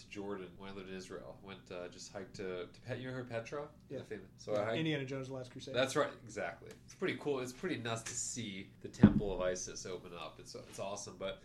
to Jordan when I lived in Israel. Went uh, just hiked to, to Pet. You her Petra? Yeah. So I hiked. Indiana Jones: The Last Crusade. That's right, exactly. It's pretty cool. It's pretty nuts to see the Temple of Isis open up. It's it's awesome. But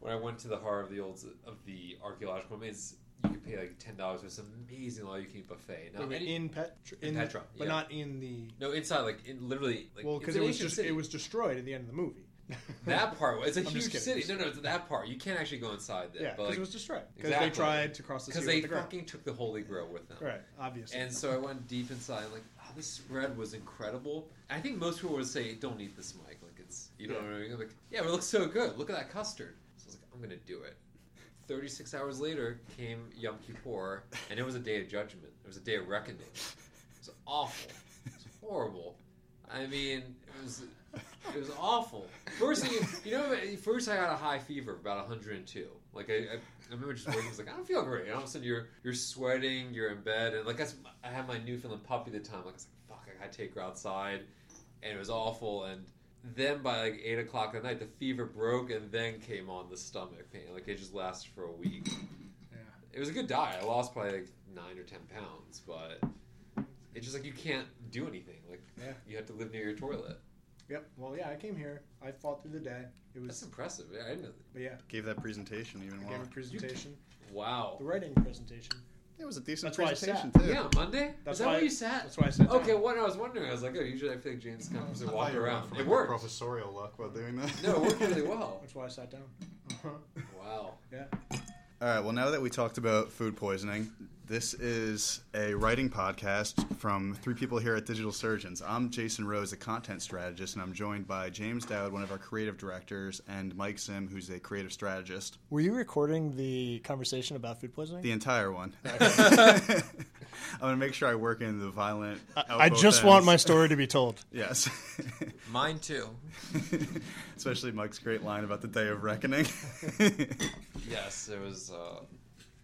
when I went to the heart of the old of the archaeological remains, you could pay like ten dollars for this amazing all you can eat buffet. Now, Wait, any- in Pet In Petra, but yeah. not in the. no, inside like in literally like well, because it was just it was destroyed at the end of the movie. that part. It's a I'm huge city. No, no, it's that part. You can't actually go inside there. Yeah, because like, it was destroyed. Because Exactly. they tried to cross the because they the fucking took the Holy Grail with them. Right, obviously. And so I went deep inside, like, oh, this spread was incredible. I think most people would say, "Don't eat this, Mike." Like it's, you know Yeah. what I mean? Like, yeah, but it looks so good. Look at that custard. So I was like, I'm gonna do it. Thirty-six hours later came Yom Kippur, and it was a day of judgment. It was a day of reckoning. It was awful. It was horrible. I mean, it was. It was awful. First thing, you know, first I got a high fever, about 102. Like I, I, I remember just waking. I was like, I don't feel great. And all of a sudden, you're you're sweating, you're in bed, and like I had my Newfoundland puppy at the time. Like I was like, fuck, I gotta take her outside, and it was awful. And then by like eight o'clock at night, the fever broke, and then came on the stomach pain. Like it just lasted for a week. yeah. It was a good diet. I lost probably like nine or ten pounds, but it's just like you can't do anything. Like Yeah. you have to live near your toilet. Yep. Well, yeah, I came here. I fought through the day. It was That's was, impressive. Yeah, I didn't. but yeah, Gave that presentation even I while gave a presentation. Wow. The writing presentation. it was a decent That's why I presentation sat. too. Yeah, Monday. That's Is that why- where you sat? That's why I said. Okay, what I was wondering, I was like, oh, usually I feel like James kind and I thought walk you were around. going It for worked. professorial luck while doing that. No, it worked really well. That's why I sat down. Uh-huh. Wow. Yeah. All right. Well, now that we talked about food poisoning, this is a writing podcast from three people here at Digital Surgeons. I'm Jason Rose, a content strategist, and I'm joined by James Dowd, one of our creative directors, and Mike Zim, who's a creative strategist. Were you recording the conversation about food poisoning? The entire one. I'm gonna make sure I work in the violent. out I both just want my story to be told. Yes. Mine too. Especially Mike's great line about the day of reckoning. Yes, it was. Uh,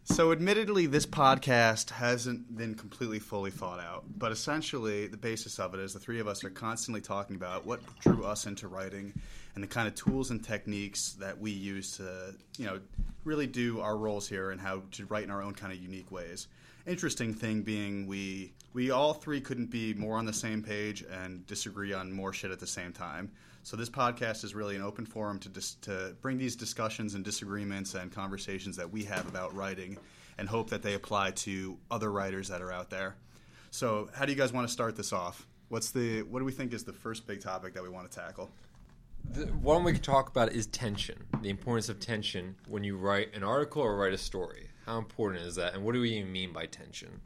So, admittedly, this podcast hasn't been completely fully thought out, but essentially, the basis of it is the three of us are constantly talking about what drew us into writing and the kind of tools and techniques that we use to, you know, really do our roles here and how to write in our own kind of unique ways. Interesting thing being, we we all three couldn't be more on the same page and disagree on more shit at the same time. So this podcast is really an open forum to dis- to bring these discussions and disagreements and conversations that we have about writing, and hope that they apply to other writers that are out there. So, how do you guys want to start this off? What's the what do we think is the first big topic that we want to tackle? the one we could talk about is tension. The importance of tension when you write an article or write a story. How important is that, and what do we even mean by tension?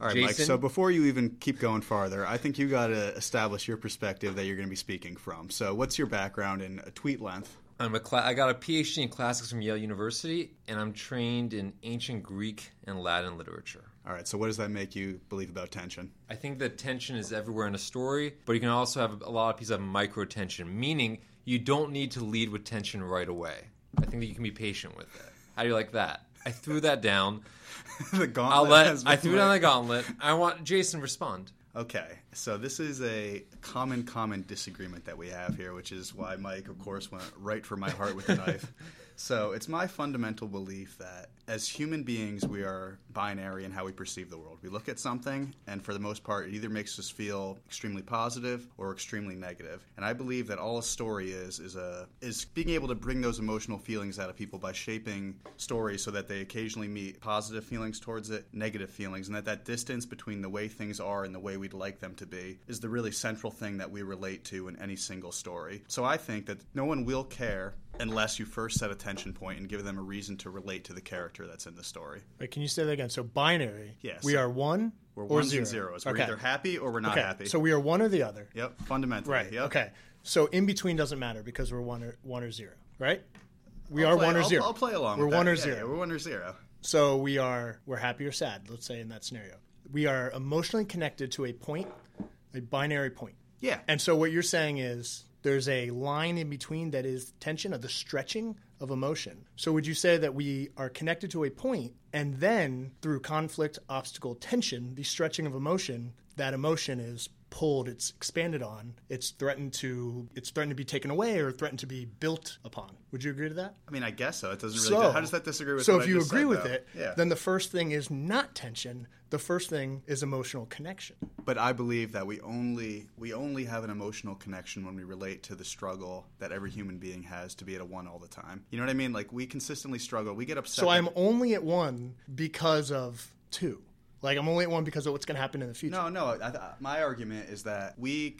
All right, Mike. So before you even keep going farther, I think you got to establish your perspective that you're going to be speaking from. So, what's your background in a tweet length? I'm a cla- I got a PhD in classics from Yale University, and I'm trained in ancient Greek and Latin literature. All right. So, what does that make you believe about tension? I think that tension is everywhere in a story, but you can also have a lot of pieces of micro tension, meaning you don't need to lead with tension right away. I think that you can be patient with it. How do you like that? I threw that down. the gauntlet. I'll let I threw down the gauntlet. I want Jason respond. Okay, so this is a common, common disagreement that we have here, which is why Mike, of course, went right for my heart with the knife. So it's my fundamental belief that as human beings, we are binary in how we perceive the world. We look at something, and for the most part, it either makes us feel extremely positive or extremely negative. And I believe that all a story is is a is being able to bring those emotional feelings out of people by shaping stories so that they occasionally meet positive feelings towards it, negative feelings, and that that distance between the way things are and the way we'd like them to be is the really central thing that we relate to in any single story. So I think that no one will care unless you first set a tension point and give them a reason to relate to the character that's in the story. Wait, can you say that again? So binary. Yes. We are one We're or ones zero. and zeros. We're okay. either happy or we're not okay. happy. So we are one or the other. yep, fundamentally. Right. Yep. Okay. So in between doesn't matter because we're one or one or zero. Right. We I'll are play- one or I'll- 0 I'll play along. We're one that. or Yeah, zero. yeah, we're one or zero. So we are we're happy or sad. Let's say in that scenario, we are emotionally connected to a point, a binary point. Yeah. And so what you're saying is there's a line in between that is tension of the stretching of emotion. So would you say that we are connected to a point and then through conflict, obstacle, tension, the stretching of emotion, that emotion is pulled, it's expanded on, it's threatened to it's threatened to be taken away or threatened to be built upon. Would you agree to that? I mean, I guess so. It doesn't really. So, how does that disagree with? So if I you agree said, with though? it, yeah. then the first thing is not tension. The first thing is emotional connection. But I believe that we only we only have an emotional connection when we relate to the struggle that every human being has to be at a one all the time. You know what I mean? Like we consistently struggle. We get upset. So I'm only at one because of two. Like I'm only at one because of what's going to happen in the future. No, no. I, my argument is that we.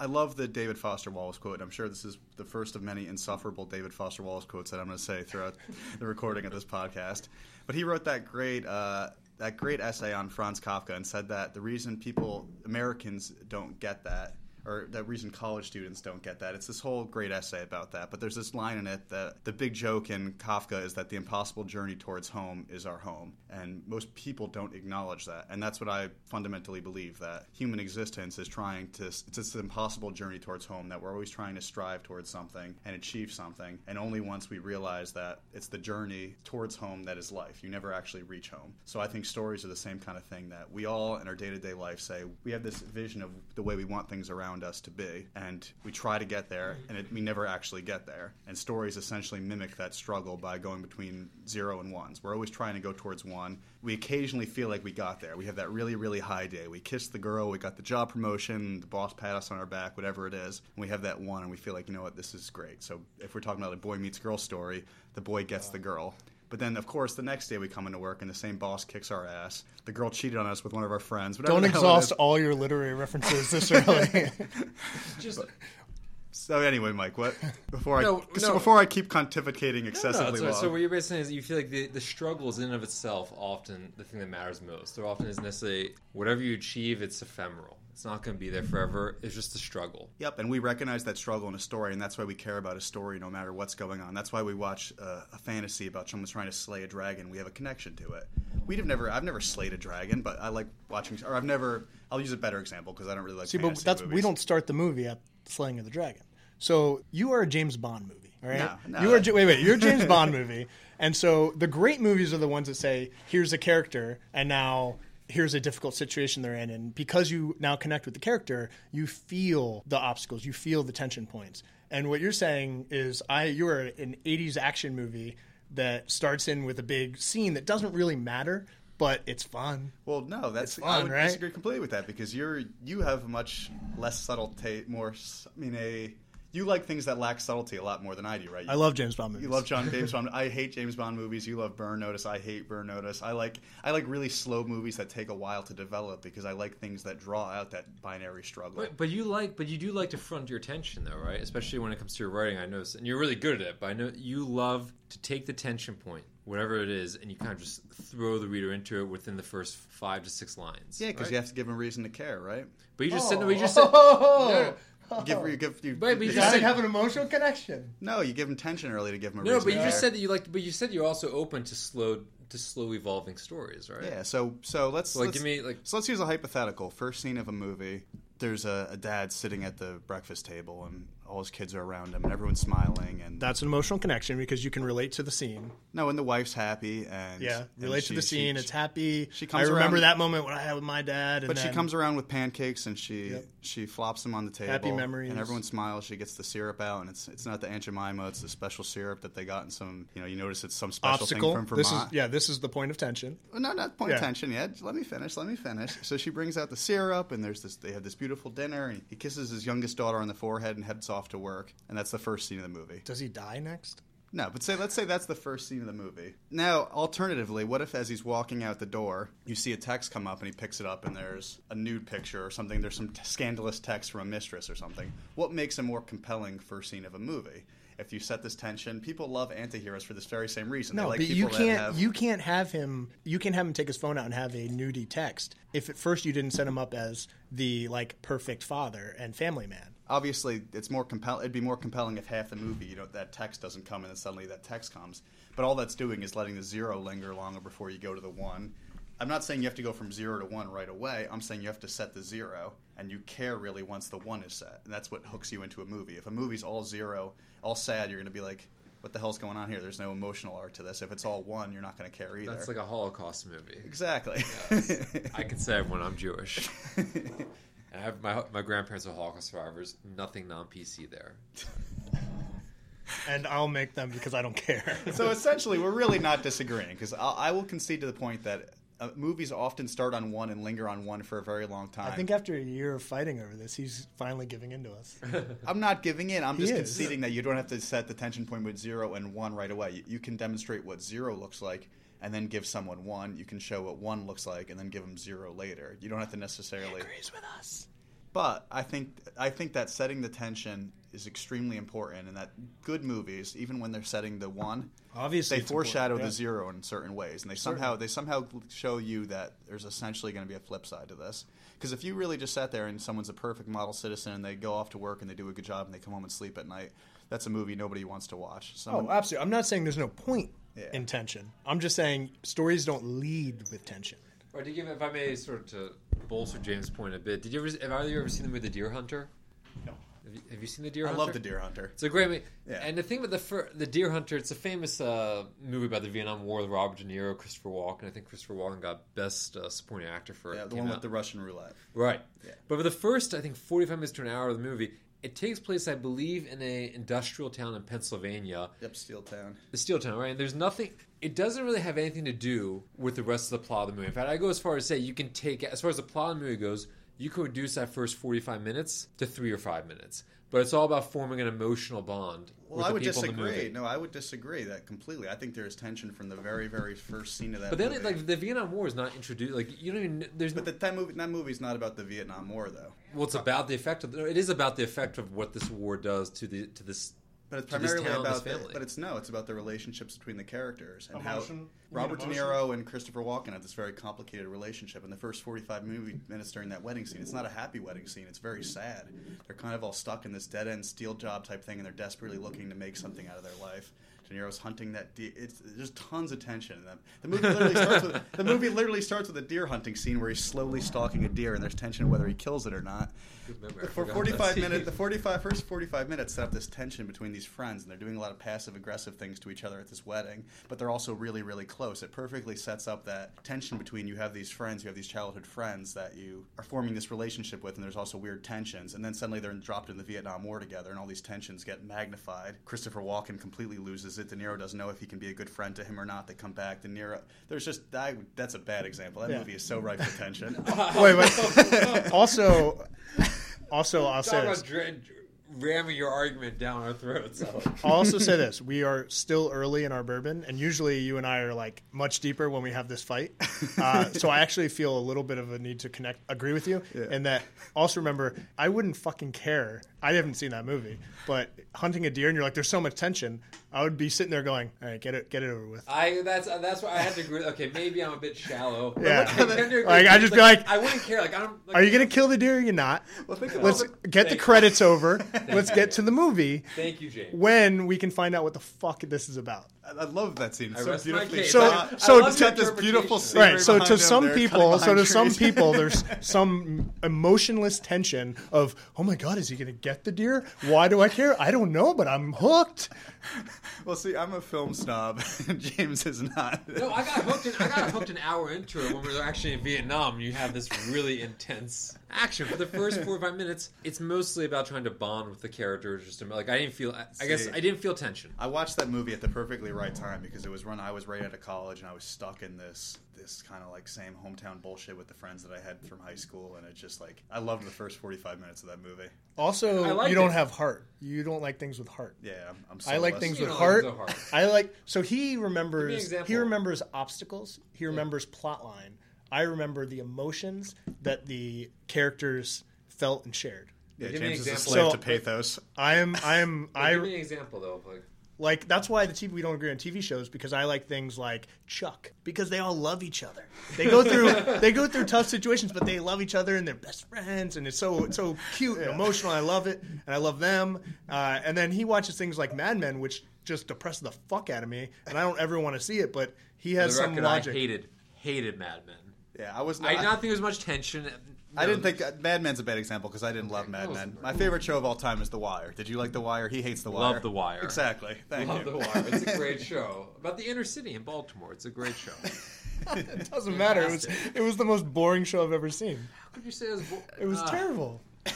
I love the David Foster Wallace quote. I'm sure this is the first of many insufferable David Foster Wallace quotes that I'm going to say throughout the recording of this podcast. But he wrote that great uh, that great essay on Franz Kafka and said that the reason people Americans don't get that or the reason college students don't get that. It's this whole great essay about that. But there's this line in it that the big joke in Kafka is that the impossible journey towards home is our home. And most people don't acknowledge that. And that's what I fundamentally believe that human existence is trying to, it's this impossible journey towards home, that we're always trying to strive towards something and achieve something. And only once we realize that it's the journey towards home that is life, you never actually reach home. So I think stories are the same kind of thing that we all in our day to day life say we have this vision of the way we want things around us to be, and we try to get there, and it, we never actually get there. And stories essentially mimic that struggle by going between zero and ones. We're always trying to go towards one. We occasionally feel like we got there. We have that really, really high day. We kissed the girl, we got the job promotion, the boss pat us on our back, whatever it is. And we have that one, and we feel like, you know what, this is great. So if we're talking about a boy meets girl story, the boy gets the girl. But then, of course, the next day we come into work and the same boss kicks our ass. The girl cheated on us with one of our friends. whatever Don't the hell it exhaust all your literary references this early. Just So anyway, Mike, what before I No, so before I keep pontificating No, excessively so, long. so what you're basically saying is you feel like the, the struggle is in and of itself often the thing that matters most. There often isn't necessarily whatever you achieve, it's ephemeral. It's not going to be there forever. It's just a struggle. Yep, and we recognize that struggle in a story, and that's why we care about a story no matter what's going on. That's why we watch uh, a fantasy about someone trying to slay a dragon. We have a connection to it. We'd have never, I've never slayed a dragon, but I like watching. Or I've never. I'll use a better example because I don't really like. See, but fantasy that's we don't start the movie at slaying of the dragon. So you are a James Bond movie, all right? No, no, you are that- wait, wait. You're a James Bond movie, and so the great movies are the ones that say, "Here's a character, and now." Here's a difficult situation they're in, and because you now connect with the character, you feel the obstacles, you feel the tension points. And what you're saying is, I you're an '80s action movie that starts in with a big scene that doesn't really matter, but it's fun. Well, no, that's It's I fun, would right? disagree completely with that because you're you have a much less subtle more. I mean, a you like things that lack subtlety a lot more than I do, right? You, I love James Bond movies. You love John James Bond. I hate James Bond movies. You love Burn Notice. I hate Burn Notice. I like I like really slow movies that take a while to develop because I like things that draw out that binary struggle. But, but you like, but you do like to front your tension, though, right? Especially when it comes to your writing. I notice, and you're really good at it. But I know you love to take the tension point, whatever it is, and you kind of just throw the reader into it within the first five to six lines. yeah, because right? you have to give them reason to care, right? But you just said, no, you just said, Oh, You give oh. you give you, Wait, but you you just said- have an emotional connection. no, you give them tension early to give them a no, reason. but you to just care. said that you like, but you said you're also open to slow, to slow evolving stories, right? Yeah, so so let's So, like, let's, give me like, so let's use a hypothetical. First scene of a movie. There's a, a dad sitting at the breakfast table, and all his kids are around him, and everyone's smiling. And That's an emotional connection because you can relate to the scene. no, and the wife's happy, and Yeah, and relate to the scene. she- it's happy. she comes I remember around- that moment when I had with my dad. And But she comes around with pancakes and she Yep. she flops them on the table. Happy memories. And everyone smiles. She gets the syrup out, and it's it's not the Aunt Jemima. It's the special syrup that they got in some. You know, you notice it's some special obstacle. thing from This is Vermont. yeah. This is the point of tension. Well, No, not point of tension yet. Let me finish. Let me finish. So she brings out the syrup, and there's this. They have this beautiful dinner, and he kisses his youngest daughter on the forehead and heads off to work. And that's the first scene of the movie. Does he die next? No, but say let's say that's the first scene of the movie. Now, alternatively, what if as he's walking out the door, you see a text come up and he picks it up and there's a nude picture or something. There's some t- scandalous text from a mistress or something. What makes a more compelling first scene of a movie? If you set this tension, people love antiheroes for this very same reason. They No, like but you people that can't. have- You can't have him. You can't have him take his phone out and have a nudie text. If at first you didn't set him up as the like perfect father and family man. obviously it's more compelling. It'd be more compelling if half the movie, you know, that text doesn't come and then suddenly that text comes. But all that's doing is letting the zero linger longer before you go to the one. I'm not saying you have to go from zero to one right away. I'm saying you have to set the zero, and you care really once the one is set, and that's what hooks you into a movie. If a movie's all zero, all sad, you're going to be like, "What the hell's going on here?" There's no emotional arc to this. If it's all one, you're not going to care either. that's like a Holocaust movie. exactly. I can say when I'm Jewish. And I have my my grandparents are Holocaust survivors. Nothing non PC there. and I'll make them because I don't care. So essentially, we're really not disagreeing because I will concede to the point that uh, movies often start on one and linger on one for a very long time. I think after a year of fighting over this, he's finally giving in to us. I'm not giving in. I'm He just is. conceding that you don't have to set the tension point with zero and one right away. You, you can demonstrate what zero looks like and then give someone one. You can show what one looks like and then give them zero later. You don't have to necessarily. Agrees with us. But I think I think that setting the tension is extremely important, and that good movies, even when they're setting the one, Obviously, they foreshadow yeah. the zero in certain ways, and they somehow they somehow show you that there's essentially going to be a flip side to this. Because if you really just sat there and someone's a perfect model citizen and they go off to work and they do a good job and they come home and sleep at night, that's a movie nobody wants to watch. Oh, absolutely. I'm not saying there's no point Yeah. in tension. I'm just saying stories don't lead with tension. Or to give, if I may, sort of to bolster James' point a bit. Did you ever? Have either of you ever seen the movie The Deer Hunter? No. Have you, have you seen The Deer Hunter? I Hunter? love the Deer Hunter. It's a great movie. Yeah. And the thing with the fir- the Deer Hunter, it's a famous uh, movie about the Vietnam War with Robert De Niro, Christopher Walken. I think Christopher Walken got Best uh, Supporting Actor for it. Yeah, it. the one out. with the Russian roulette. Right. Yeah. But for the first, I think, 45 minutes to an hour of the movie, it takes place, I believe, in a industrial town in Pennsylvania, Yep, Steel Town. the steel town, right? And there's nothing. It doesn't really have anything to do with the rest of the plot of the movie. In fact, I go as far as to say you can take, as far as the plot of the movie goes, you can reduce that first 45 minutes to three or five minutes. But it's all about forming an emotional bond Well, with I the would people in the disagree. No, I would disagree that completely. I think there is tension from the very, very first scene of that. But then, movie. like the Vietnam War is not introduced. Like you don't even. There's but that, that movie, that movie's not about the Vietnam War, though. well, it's about the effect of. It is about the effect of what this war does to the to this. But it's primarily town, this about. The, but it's no, it's about the relationships between the characters and Emotion? How Robert De? Niro and Christopher Walken have this very complicated relationship. In the first forty-five movie minutes during that wedding scene, it's not a happy wedding scene. It's very sad. They're kind of all stuck in this dead-end steel job type thing, and they're desperately looking to make something out of their life. De Niro's hunting that deer. It's there's tons of tension in them. The movie literally starts with the movie literally starts with a deer hunting scene where he's slowly stalking a deer, and there's tension whether he kills it or not. Good memory, For 45 minutes, the 45 first 45 minutes set up this tension between these friends, and they're doing a lot of passive aggressive things to each other at this wedding. But they're also really, really close. It perfectly sets up that tension between you have these friends, you have these childhood friends that you are forming this relationship with, and there's also weird tensions. And then suddenly they're dropped in the Vietnam War together, and all these tensions get magnified. Christopher Walken completely loses it. De Niro doesn't know if he can be a good friend to him or not. They come back. De Niro, there's just I, that's a bad example. That Yeah. movie is so ripe for tension. Wait, wait. also, also, I'll say Talk this. about dra- ramming your argument down our throats. I'll also say this: we are still early in our bourbon, and usually you and I are like much deeper when we have this fight. Uh, so I actually feel a little bit of a need to connect, agree with you, Yeah. and that also remember I wouldn't fucking care. I haven't seen that movie, but hunting a deer and you're like, there's so much tension. I would be sitting there going, all right, get it, get it over with. I that's that's why I had to agree. Okay, maybe I'm a bit shallow. Yeah. I agree. Like, I'd just be like- I wouldn't care. Like, I don't. Like, Are you gonna kill the deer? or You're not. well, Let's get the credits over. Let's get to the movie Thank you, James. when we can find out what the fuck this is about. I I love that scene. It's I so beautifully. So- I so- love it's your got this beautiful interpretation. scenery right so to some people so behind to some people there's some emotionless tension of oh my god is he gonna get the deer why do i care i don't know but i'm hooked well, see, I'm a film snob, James is not. No, I got hooked. In, I got hooked an hour into it when we were actually in Vietnam. You have this really intense action for the first four or five minutes. It's mostly about trying to bond with the characters. Just like I didn't feel. I, I guess I didn't feel tension. I watched that movie at the perfectly right time because it was when I was right out of college and I was stuck in this this kind of like same hometown bullshit with the friends that I had from high school, and it's just like I loved the first 45 minutes of that movie. also you don't it. have heart you don't like things with heart Yeah, I'm. I'm I like soulless. things You with don't like heart. heart. I like so he Give me an remembers he remembers obstacles. He remembers plot line. I remember the emotions that the characters felt and shared. Yeah, Give me an James is a slave So- to pathos. I am I am Like, give me an example though. Of like, like that's why the TV we don't agree on TV shows because I like things like Chuck because they all love each other. They go through they go through tough situations, but they love each other and they're best friends, and it's so it's so cute and emotional. I love it, and I love them. Uh, and then he watches things like Mad Men, which just depresses the fuck out of me, and I don't ever want to see it. But he has the some record, logic. I hated hated Mad Men. Yeah, I was. Not, I Not, did not think there was much tension. I didn't think uh, Mad Men's a bad example because I didn't love Mad Men. My favorite show of all time is The Wire. Did you like The Wire? He hates The Wire. Love The Wire. Exactly. Thank you. Love you. the Wire. It's a great show about the inner city in Baltimore. It's a great show. it doesn't matter. It was it was the most boring show I've ever seen. How could you say it was? Bo- It was Ah. terrible.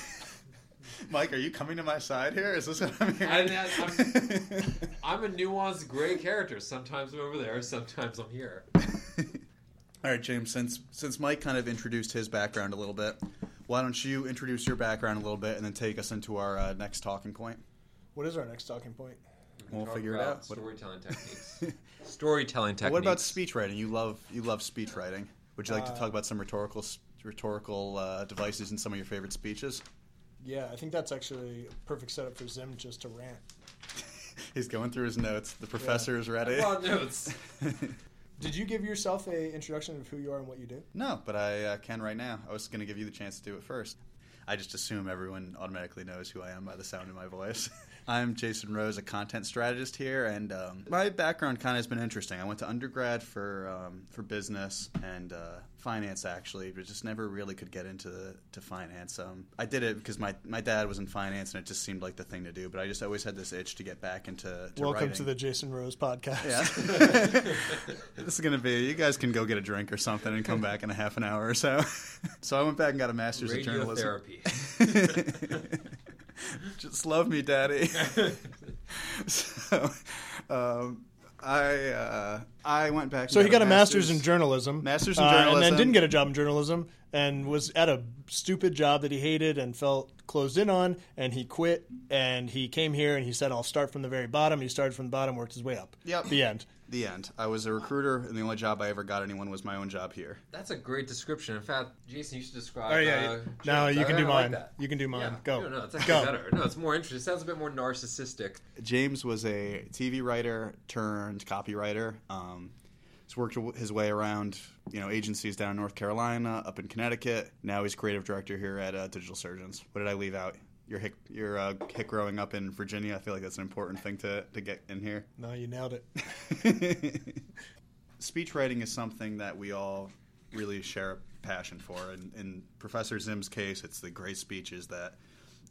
Mike, are you coming to my side here? Is this what I'm I- hearing? I'm- I'm a nuanced gray character. Sometimes I'm over there. Sometimes I'm here. All right, James. Since since Mike kind of introduced his background a little bit, why don't you introduce your background a little bit and then take us into our uh, next talking point? What is our next talking point? We'll Talk figure it out. Storytelling techniques. Storytelling techniques. What about speech writing? You love you love speech writing. Would you like to Uh, talk about some rhetorical rhetorical uh, devices in some of your favorite speeches? Yeah, I think that's actually a perfect setup for Zim just to rant. He's going through his notes. The professor is ready. I brought notes. Did you give yourself a introduction of who you are and what you do? no, but I uh, can right now. I was going to give you the chance to do it first. I just assume everyone automatically knows who I am by the sound of my voice. I'm Jason Rose, a content strategist here, and um, my background kind of has been interesting. I went to undergrad for um, for business and uh, finance, actually, but just never really could get into to finance. Um, I did it because my, my dad was in finance, and it just seemed like the thing to do. But I just always had this itch to get back into to Welcome writing. to the Jason Rose podcast. Yeah. this is going to be, you guys can go get a drink or something and come back in a half an hour or so. so I went back and got a master's in journalism. Radiotherapy. Just love me, daddy. so, um, I uh, I went back. So and he got a master's in journalism, Master's in uh, and then didn't get a job in journalism, and was at a stupid job that he hated and felt closed in on, and he quit, and he came here and he said, "I'll start from the very bottom." He started from the bottom, worked his way up. Yep. The end. The end. I was a recruiter, and the only job I ever got anyone was my own job here. That's a great description. In fact, Jason, you should describe. Oh yeah. Uh, now James. you can I do like mine. that. you can do mine. Yeah. Go. No, no, it's actually Go. better. No, it's more interesting. It sounds a bit more narcissistic. James was a TV writer turned copywriter. Um, he's worked his way around, you know, agencies down in North Carolina, up in Connecticut. Now he's creative director here at uh, Digital Surgeons. What did I leave out? Your hick, your uh, hick growing up in Virginia. I feel like that's an important thing to, to get in here. No, you nailed it. Speech writing is something that we all really share a passion for. And in Professor Zim's case, it's the great speeches that,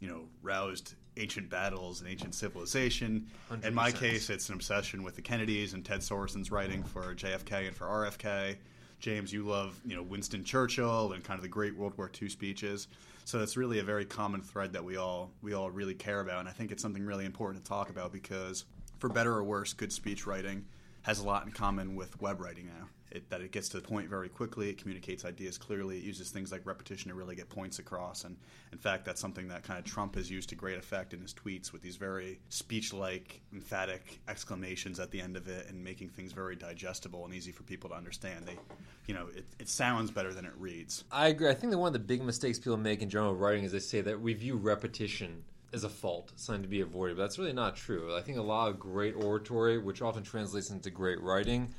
you know, roused ancient battles and ancient civilization. In my case, it's an obsession with the Kennedys and Ted Sorensen's writing for JFK and for RFK. James, you love, you know, Winston Churchill and kind of the great World War II speeches. So it's really a very common thread that we all we all really care about, and I think it's something really important to talk about because, for better or worse, good speech writing has a lot in common with web writing now. It, that it gets to the point very quickly, it communicates ideas clearly, it uses things like repetition to really get points across. And in fact, that's something that kind of Trump has used to great effect in his tweets with these very speech like, emphatic exclamations at the end of it and making things very digestible and easy for people to understand. They, you know, it, it sounds better than it reads. I agree. I think that one of the big mistakes people make in general writing is they say that we view repetition as a fault, something to be avoided. But that's really not true. I think a lot of great oratory, which often translates into great writing,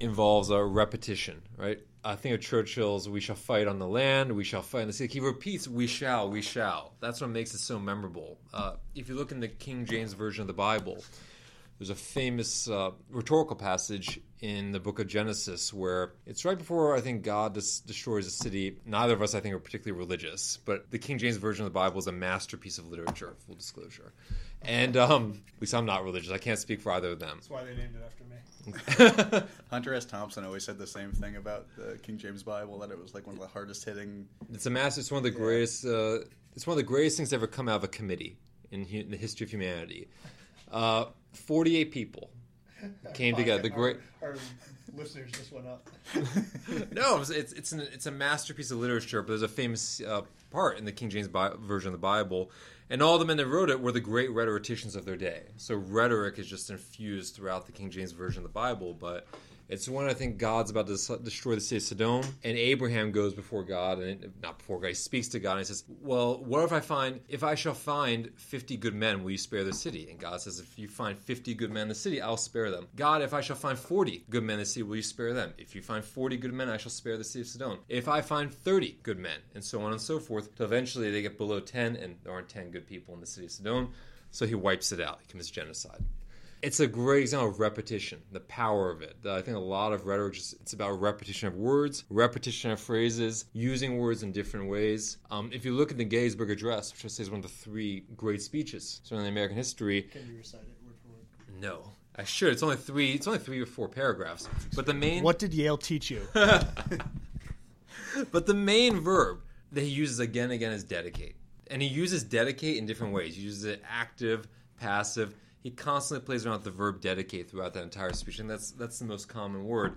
involves a repetition, right? I think of Churchill's "We shall fight on the land, we shall fight in the sea." He repeats "We shall, we shall." That's what makes it so memorable. Uh, if you look in the King James version of the Bible, there's a famous uh, rhetorical passage in the book of Genesis where it's right before I think God des- destroys a city. Neither of us, I think, are particularly religious, but the King James version of the Bible is a masterpiece of literature. Full disclosure, and um, at least I'm not religious. I can't speak for either of them. That's why they named it after me. Hunter S. Thompson always said the same thing about the King James Bible that it was like one of the hardest hitting. It's a master. It's one of the greatest. Uh, it's one of the greatest things to ever come out of a committee in, hu- in the history of humanity. Uh, Forty-eight people came together. The great. Our, listeners just went up. no, it's it's it's, an, it's a masterpiece of literature. But there's a famous uh, part in the King James Bi- version of the Bible, and all the men that wrote it were the great rhetoricians of their day. So rhetoric is just infused throughout the King James version of the Bible. But it's when I think God's about to destroy the city of Sodom, and Abraham goes before God, and not before God, he speaks to God, and he says, "Well, what if I find if I shall find fifty good men, will you spare the city?" And God says, "If you find fifty good men in the city, I'll spare them." God, if I shall find forty good men in the city, will you spare them? If you find forty good men, I shall spare the city of Sodom. If I find thirty good men, and so on and so forth, till eventually they get below ten, and there aren't ten good people in the city of Sodom. So he wipes it out. He commits genocide it's a great example of repetition, the power of it. I think a lot of rhetoric is it's about repetition of words, repetition of phrases, using words in different ways. Um, if you look at the Gettysburg Address, which I say is one of the three great speeches certainly in American history, Can you recite it word for word? no, I should. It's only three. It's only three or four paragraphs. But the main What did Yale teach you? but the main verb, that he uses again and again is dedicate. And he uses dedicate in different ways. He uses it active, passive. He constantly plays around with the verb dedicate throughout that entire speech, and that's that's the most common word.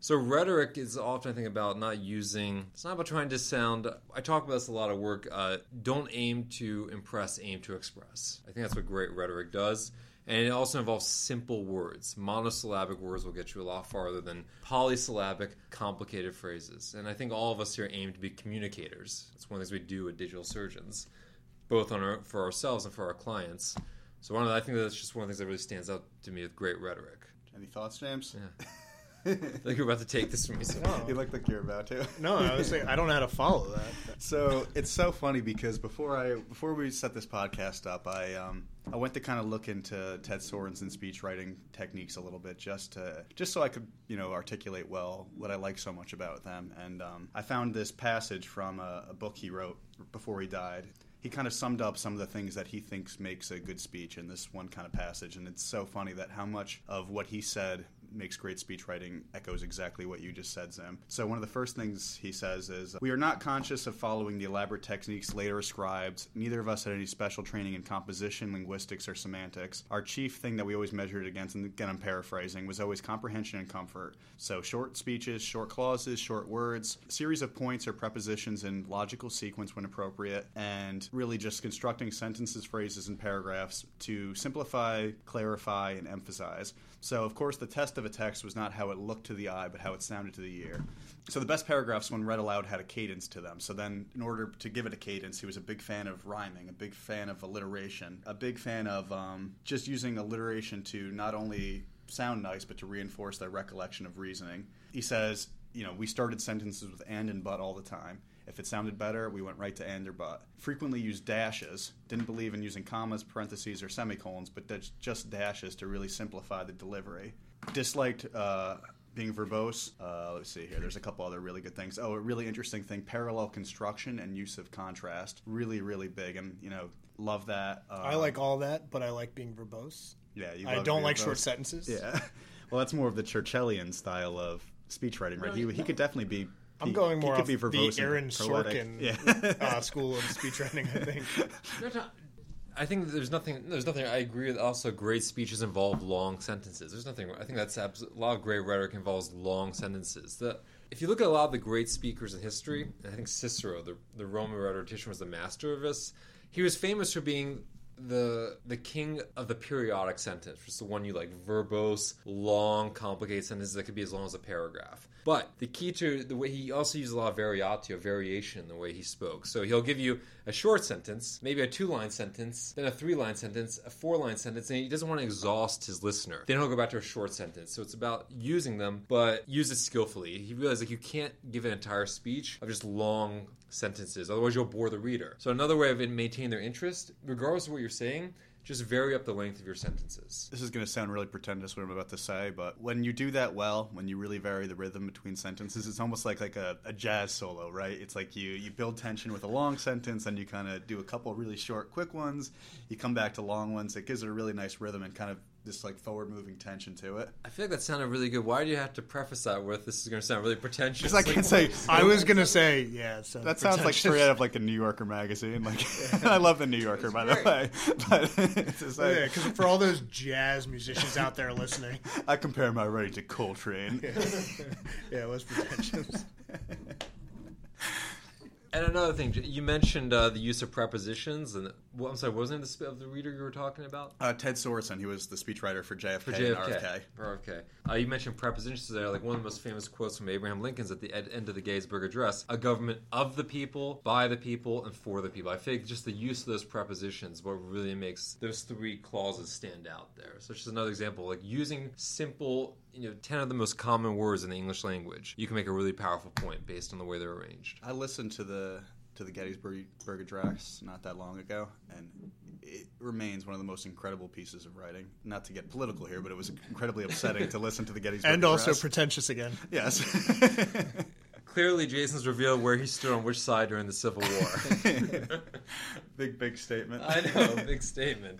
So rhetoric is often I think about not using. It's not about trying to sound. I talk about this a lot of work. Uh, don't aim to impress, aim to express. I think that's what great rhetoric does. And it also involves simple words. Monosyllabic words will get you a lot farther than polysyllabic, complicated phrases. And I think all of us here aim to be communicators. It's one of the things we do at Digital Surgeons, both our, for ourselves and for our clients. So one of the, I think that's just one of the things that really stands out to me with great rhetoric. Any thoughts, James? Yeah. I think you're about to take this from me. So. No. You look like you're about to. No, I was saying I don't know how to follow that. So it's so funny because before I before we set this podcast up, I um I went to kind of look into Ted Sorensen's speech writing techniques a little bit just to just so I could you know articulate well what I like so much about them, and um, I found this passage from a, a book he wrote before he died. He kind of summed up some of the things that he thinks makes a good speech in this one kind of passage, and it's so funny that how much of what he said makes great speech writing echoes exactly what you just said, Zim. So one of the first things he says is, "We are not conscious of following the elaborate techniques later ascribed. Neither of us had any special training in composition, linguistics, or semantics. Our chief thing that we always measured against, and again I'm paraphrasing, was always comprehension and comfort. So short speeches, short clauses, short words, series of points or prepositions in logical sequence when appropriate, and really just constructing sentences, phrases, and paragraphs to simplify, clarify, and emphasize." So, of course, the test of a text was not how it looked to the eye, but how it sounded to the ear. So, the best paragraphs, when read aloud, had a cadence to them. So, then, in order to give it a cadence, he was a big fan of rhyming, a big fan of alliteration, a big fan of um, just using alliteration to not only sound nice, but to reinforce their recollection of reasoning. He says, you know, we started sentences with and and but all the time. If it sounded better, we went right to and or but. Frequently used dashes. Didn't believe in using commas, parentheses, or semicolons, but that's just dashes to really simplify the delivery. Disliked uh, being verbose. Uh, let's see here. There's a couple other really good things. Oh, a really interesting thing: parallel construction and use of contrast. Really, really big, and you know, love that. Uh, I like all that, but I like being verbose. Yeah, you I don't like verbose. short sentences. Yeah. Well, that's more of the Churchillian style of speech writing, right? He, he could definitely be. I'm going more he could off be the verbose and Aaron. Sorkin Yeah. uh, school of speech writing. I think. No, no, I think there's nothing. There's nothing. I agree. With also, great speeches involve long sentences. There's nothing. I think that's abs- a lot of great rhetoric involves long sentences. The, if you look at a lot of the great speakers in history, I think Cicero, the the Roman rhetorician, was the master of this. He was famous for being the the king of the periodic sentence, which is the one you like verbose, long, complicated sentences that could be as long as a paragraph. But the key to the way he also used a lot of variatio, variation in the way he spoke. So he'll give you a short sentence, maybe a two line sentence, then a three line sentence, a four line sentence, and he doesn't want to exhaust his listener. Then he'll go back to a short sentence. So it's about using them, but use it skillfully. He realized like you can't give an entire speech of just long sentences, otherwise you'll bore the reader. So another way of maintaining their interest, regardless of what you're saying, just vary up the length of your sentences. This is going to sound really pretentious what I'm about to say, but when you do that well, when you really vary the rhythm between sentences, it's almost like like a, a jazz solo, right? It's like you you build tension with a long sentence, and you kind of do a couple really short, quick ones. You come back to long ones. It gives it a really nice rhythm and kind of this like forward moving tension to it. I feel like that sounded really good. Why do you have to preface that with this is going to sound really pretentious? Because I Like, can't say I was gonna say, yeah. So that sounds like straight out of like a New Yorker magazine. Like I love the New Yorker, by the way. But to say, Yeah, because for all those jazz musicians out there listening, I compare my writing to Coltrane. yeah, it was pretentious. And another thing, you mentioned uh, the use of prepositions, and well, I'm sorry, what was the name of the, reader you were talking about? Uh, Ted Sorensen, he was the speechwriter for JFK, For and JFK. RFK. For RFK. Uh, you mentioned prepositions there. Like one of the most famous quotes from Abraham Lincoln's at the ed- end of the Gettysburg Address: "A government of the people, by the people, and for the people." I think just the use of those prepositions what really makes those three clauses stand out there. So it's just another example, like using simple, you know, ten of the most common words in the English language. You can make a really powerful point based on the way they're arranged. I listened to the to the Gettysburg Address not that long ago, and it remains one of the most incredible pieces of writing. Not to get political here, but it was incredibly upsetting to listen to the Gettysburg address. and also pretentious again. yes. Clearly, Jason's revealed where he stood on which side during the Civil War. big big statement. I know, big statement.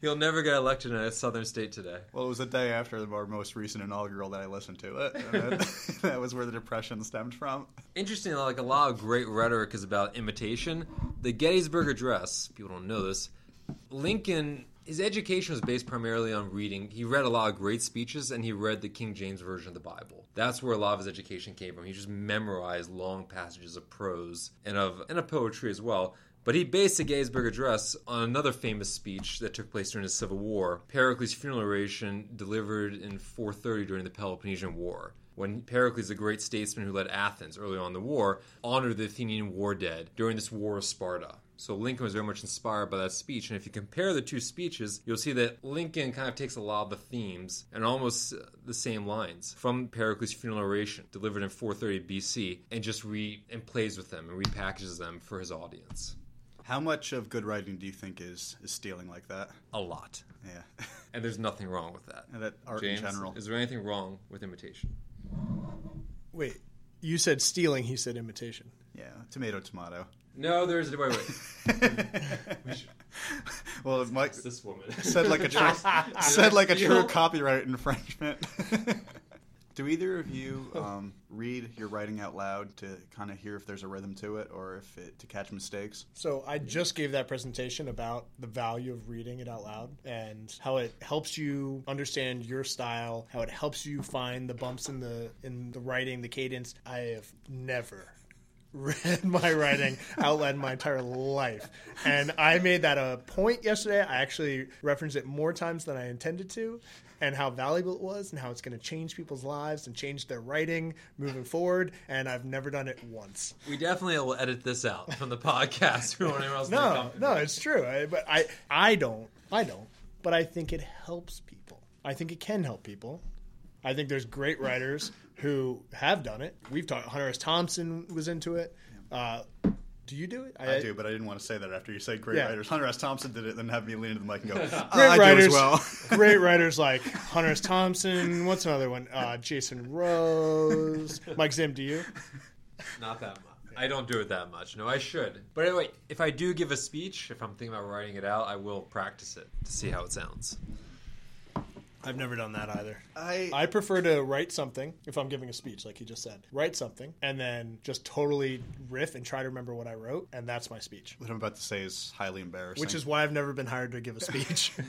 He'll never get elected in a southern state today. Well, it was the day after our most recent inaugural that I listened to it. That, that was where the depression stemmed from. Interesting, like a lot of great rhetoric is about imitation. The Gettysburg Address, people don't know this. Lincoln, his education was based primarily on reading. He read a lot of great speeches and he read the King James Version of the Bible. That's where a lot of his education came from. He just memorized long passages of prose and of and of poetry as well. But he based the Gettysburg Address on another famous speech that took place during the Civil War, Pericles' funeral oration delivered in 430 during the Peloponnesian War when Pericles, a great statesman who led Athens early on in the war, honored the Athenian war dead during this War of Sparta. So Lincoln was very much inspired by that speech. And if you compare the two speeches, you'll see that Lincoln kind of takes a lot of the themes and almost uh, the same lines from Pericles' funeral oration delivered in 430 BC and just re and plays with them and repackages them for his audience. How much of good writing do you think is, is stealing like that? A lot. Yeah. And there's nothing wrong with that. and that art James, in general. is there anything wrong with imitation? Wait, you said stealing. He said imitation. Yeah, tomato, tomato. No, there's wait, wait. well, if Mike this woman. said like a true, said like a true copyright infringement. Do either of you um, read your writing out loud to kind of hear if there's a rhythm to it or if it to catch mistakes? So I just gave that presentation about the value of reading it out loud and how it helps you understand your style, how it helps you find the bumps in the in the writing, the cadence. I have never read my writing out loud in my entire life. And I made that a point yesterday. I actually referenced it more times than I intended to and how valuable it was and how it's going to change people's lives and change their writing moving forward. And I've never done it once. We definitely will edit this out from the podcast. We don't want anyone else No, no, it's true. I, but I, I don't, I don't. But I think it helps people. I think it can help people. I think there's great writers who have done it. We've talked. Hunter S. Thompson was into it. Uh, do you do it? I do, but I didn't want to say that after you said great Yeah. writers. Hunter S. Thompson did it, then have me lean into the mic and go, Great I writers, do as well. great writers like Hunter S. Thompson. What's another one? Uh, Jason Rose, Mike Zim. Do you? Not that much. I don't do it that much. No, I should. But anyway, if I do give a speech, if I'm thinking about writing it out, I will practice it to see how it sounds. I've never done that either. I, I prefer to write something if I'm giving a speech, like you just said. Write something and then just totally riff and try to remember what I wrote, and that's my speech. what I'm about to say is highly embarrassing. Which is why I've never been hired to give a speech.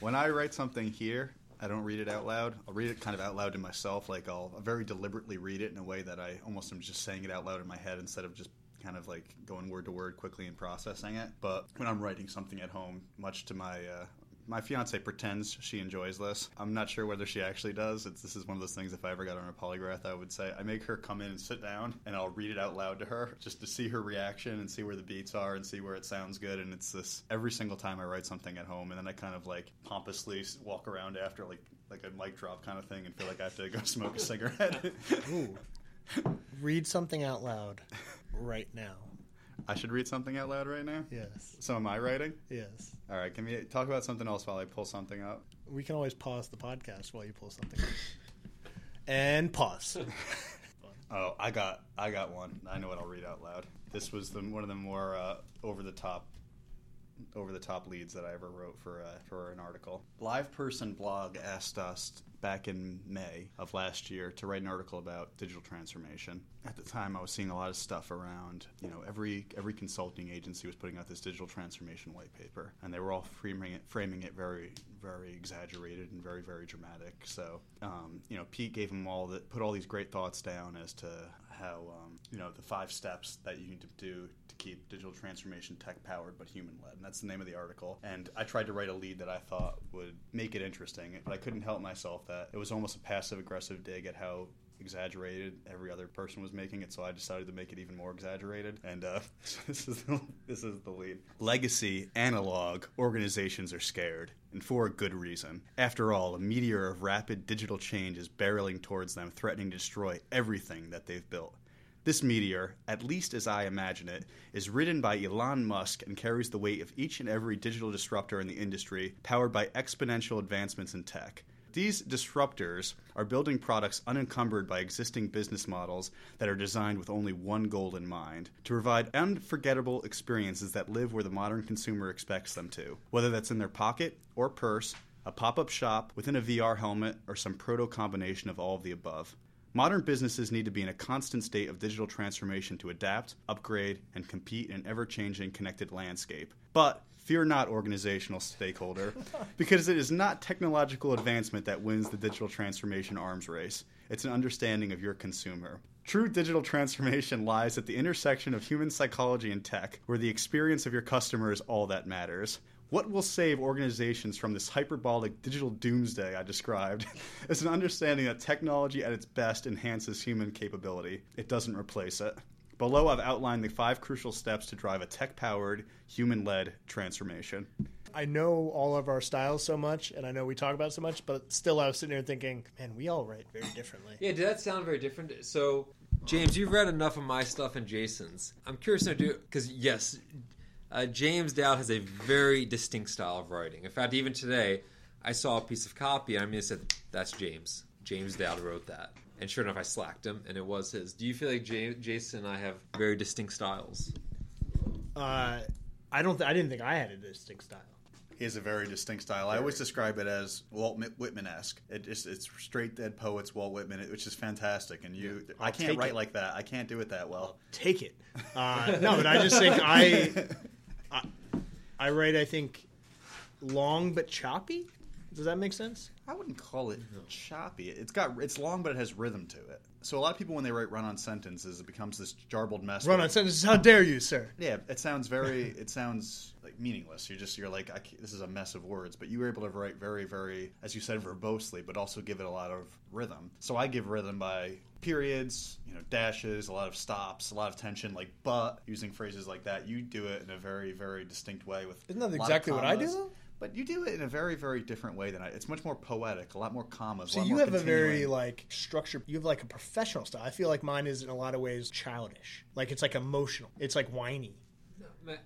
When I write something here, I don't read it out loud. I'll read it kind of out loud to myself. Like I'll very deliberately read it in a way that I almost am just saying it out loud in my head instead of just kind of like going word to word quickly and processing it. But when I'm writing something at home, much to my uh, my fiance pretends she enjoys this. I'm not sure whether she actually does. It's, this is one of those things. If I ever got on a polygraph, I would say I make her come in and sit down, and I'll read it out loud to her just to see her reaction and see where the beats are and see where it sounds good. And it's this every single time I write something at home, and then I kind of like pompously walk around after like like a mic drop kind of thing, and feel like I have to go smoke a cigarette. Ooh. Read something out loud right now. I should read something out loud right now. Yes. So am I writing? Yes. All right. Can we talk about something else while I pull something up? We can always pause the podcast while you pull something. Up. and pause. Oh, I got I got one. I know what I'll read out loud. This was the one of the more uh, over the top over the top leads that I ever wrote for uh, for an article. LivePerson blog asked us back in May of last year to write an article about digital transformation. At the time, I was seeing a lot of stuff around. You know, every every consulting agency was putting out this digital transformation white paper, and they were all framing it framing it very very exaggerated and very very dramatic. So, um, you know, Pete gave them all that put all these great thoughts down as to how um, you know the five steps that you need to do to keep digital transformation tech powered but human led, and that's the name of the article. And I tried to write a lead that I thought would make it interesting, but I couldn't help myself that it was almost a passive aggressive dig at how exaggerated. Every other person was making it so i decided to make it even more exaggerated. And uh, this is the, this is the lead. Legacy analog organizations are scared and for a good reason. After all a meteor of rapid digital change is barreling towards them threatening to destroy everything that they've built. This meteor, at least as I imagine it, is ridden by Elon Musk and carries the weight of each and every digital disruptor in the industry, powered by exponential advancements in tech. These disruptors are building products unencumbered by existing business models that are designed with only one goal in mind to provide unforgettable experiences that live where the modern consumer expects them to, whether that's in their pocket or purse, a pop up shop, within a VR helmet, or some proto combination of all of the above. Modern businesses need to be in a constant state of digital transformation to adapt, upgrade, and compete in an ever changing connected landscape. But fear not, organizational stakeholder, because it is not technological advancement that wins the digital transformation arms race. It's an understanding of your consumer. True digital transformation lies at the intersection of human psychology and tech, where the experience of your customer is all that matters. What will save organizations from this hyperbolic digital doomsday I described is an understanding that technology at its best enhances human capability. It doesn't replace it. Below, I've outlined the five crucial steps to drive a tech powered, human led transformation. I know all of our styles so much, and I know we talk about it so much, but still, I was sitting there thinking, man, we all write very differently. Yeah, did that sound very different? So, James, you've read enough of my stuff and Jason's. I'm curious to do because yes, uh, James Dowd has a very distinct style of writing. In fact, even today, I saw a piece of copy, and I mean, I said, "That's James. James Dowd wrote that." And sure enough, I slacked him, and it was his. Do you feel like J- Jason and I have very distinct styles? Uh, I don't. Th- I didn't think I had a distinct style. He has a very distinct style. I always describe it as Walt Whitman esque. It, it's, it's straight dead poets, Walt Whitman, which is fantastic. And you, I I'll can't write it. like that. I can't do it that well. Take it. Uh, no, but I just think I, I, I write. I think long but choppy. Does that make sense? I wouldn't call it choppy. It's got it's long, but it has rhythm to it. So a lot of people, when they write run-on sentences, it becomes this jarbled mess. Run-on sentences. How dare you, sir? Yeah, it sounds very. It sounds like meaningless. You're just you're like I this is a mess of words, but you were able to write very very, as you said, verbosely, but also give it a lot of rhythm. So I give rhythm by periods, you know, dashes, a lot of stops, a lot of tension, like but using phrases like that. You do it in a very very distinct way with. Isn't that a lot of exactly what I do, though? But you do it in a very very different way than I. It's much more poetic, a lot more commas. So you have a very like structured. You have like a professional style. I feel like mine is in a lot of ways childish. Like it's like emotional. It's like whiny.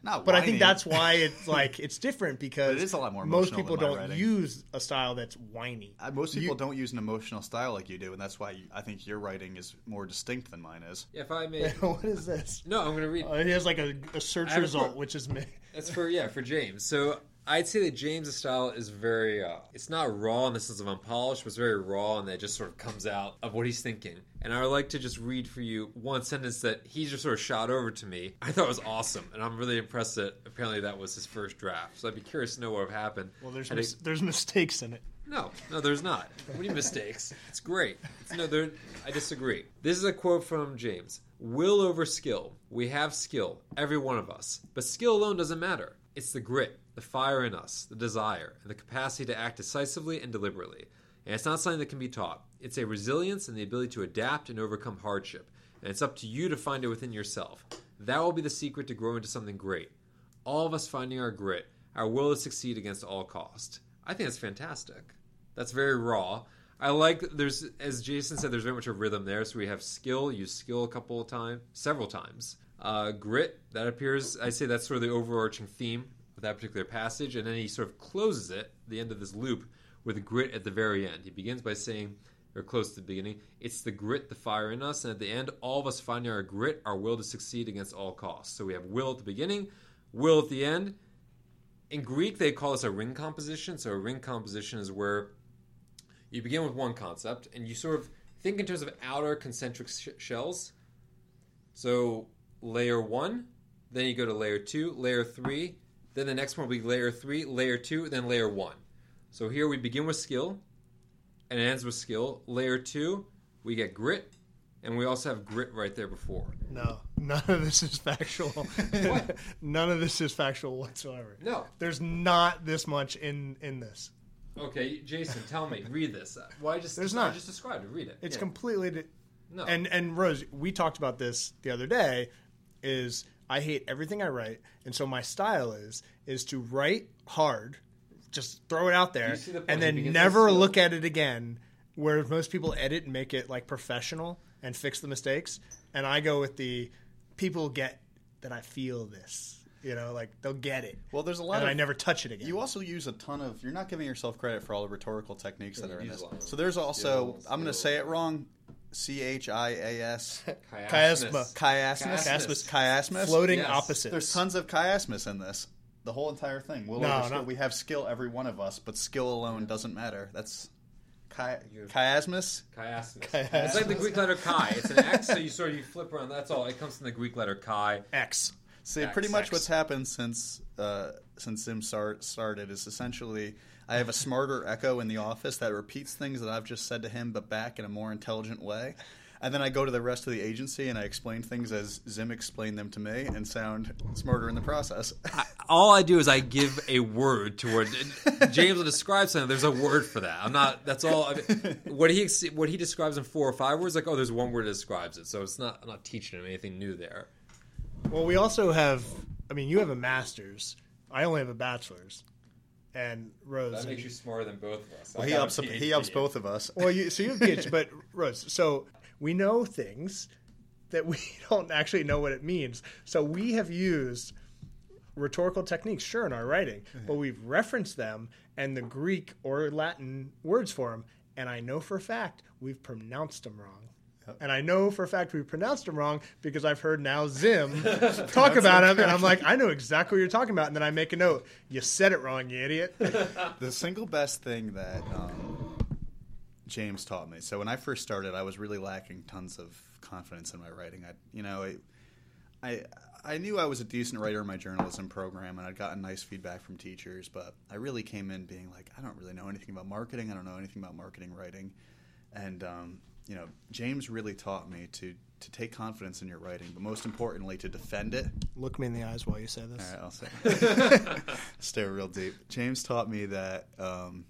Not But I think that's why it's like it's different because it is a lot more most people don't writing. use a style that's whiny. Uh, Most people You- don't use an emotional style like you do, and that's why you, I think your writing is more distinct than mine is. If I may, what is this? no, I'm going to read. Uh, he has like a, a search I have a result, quote. which is me. That's for yeah for James. So I'd say that James' style is very. Uh, it's not raw in the sense of unpolished, but it's very raw and that just sort of comes out of what he's thinking. And I would like to just read for you one sentence that he just sort of shot over to me. I thought was awesome, and I'm really impressed that apparently that was his first draft. So I'd be curious to know what would have happened. Well, there's mis- it- there's mistakes in it. no, no, there's not. What do you mistakes? It's great. It's, no, there. I disagree. This is a quote from James: "Will over skill. We have skill, every one of us, but skill alone doesn't matter. It's the grit, the fire in us, the desire, and the capacity to act decisively and deliberately. And it's not something that can be taught. It's a resilience and the ability to adapt and overcome hardship. And it's up to you to find it within yourself. That will be the secret to grow into something great. All of us finding our grit, our will to succeed against all cost. I think that's fantastic. That's very raw. I like there's as Jason said, there's very much a rhythm there. So we have skill, use skill a couple of times, several times. Uh, grit that appears. I say that's sort of the overarching theme that particular passage, and then he sort of closes it, the end of this loop, with grit at the very end. He begins by saying, or close to the beginning, it's the grit, the fire in us, and at the end, all of us finding our grit, our will to succeed against all costs. So we have will at the beginning, will at the end. In Greek, they call this a ring composition. So a ring composition is where you begin with one concept and you sort of think in terms of outer concentric sh- shells. So layer one, then you go to layer two, layer three, then the next one will be layer three, layer two, then layer one. So here we begin with skill and it ends with skill. Layer two, we get grit, and we also have grit right there before. No, none of this is factual. None of this is factual whatsoever. No. There's not this much in in this. Okay, Jason, tell me. Read this. Why just There's I not. just described it. Read it. It's Yeah. completely di- no. And and Rose, we talked about this the other day. Is I hate everything I write, and so my style is is to write hard, just throw it out there, the and then begins never look at it again. Where most people edit and make it like professional and fix the mistakes, and I go with the people get that I feel this. You know, like they'll get it. Well, there's a lot and of I never touch it again. You also use a ton of. You're not giving yourself credit for all the rhetorical techniques that are in you this. use a lot of So there's also. skills, I'm going to say it wrong. C H I A S. Chiasmus. Chiasmus. Chiasmus. Chiasmus. floating Yes. opposites. There's tons of chiasmus in this. The whole entire thing. Will No, over skill. not- We have skill, every one of us, but skill alone doesn't matter. That's chi- chiasmus. Chiasmus. Chiasmus. It's like the Greek letter chi. It's an X, so you sort of you flip around. That's all. It comes from the Greek letter chi. X. See, X, pretty much X. what's happened since uh, since Zim start, started is essentially I have a smarter Echo in the office that repeats things that I've just said to him, but back in a more intelligent way. And then I go to the rest of the agency and I explain things as Zim explained them to me and sound smarter in the process. all I do is I give a word toward James will describe something. There's a word for that. I'm not. That's all. I mean, what he ex- what he describes in four or five words, like oh, there's one word that describes it. So it's not. I'm not teaching him anything new there. Well, we also have. I mean, you have a master's. I only have a bachelor's. And Rose. That makes you smarter than both of us. well, he got a helps he PhD. helps both of us. well, you, so you have kids, but Rose. So we know things that we don't actually know what it means. So we have used rhetorical techniques, sure, in our writing, but we've referenced them and the Greek or Latin words for them. And I know for a fact we've pronounced them wrong. And I know for a fact we pronounced them wrong because I've heard now Zim talk about them, and I'm like, I know exactly what you're talking about. And then I make a note: you said it wrong, you idiot. the single best thing that um, James taught me. So when I first started, I was really lacking tons of confidence in my writing. I, you know, I, I, I knew I was a decent writer in my journalism program, and I'd gotten nice feedback from teachers. But I really came in being like, I don't really know anything about marketing. I don't know anything about marketing writing, and um, you know, James really taught me to to take confidence in your writing, but most importantly, to defend it Look me in the eyes while you say this. all right, I'll say. Stare real deep. James taught me that um,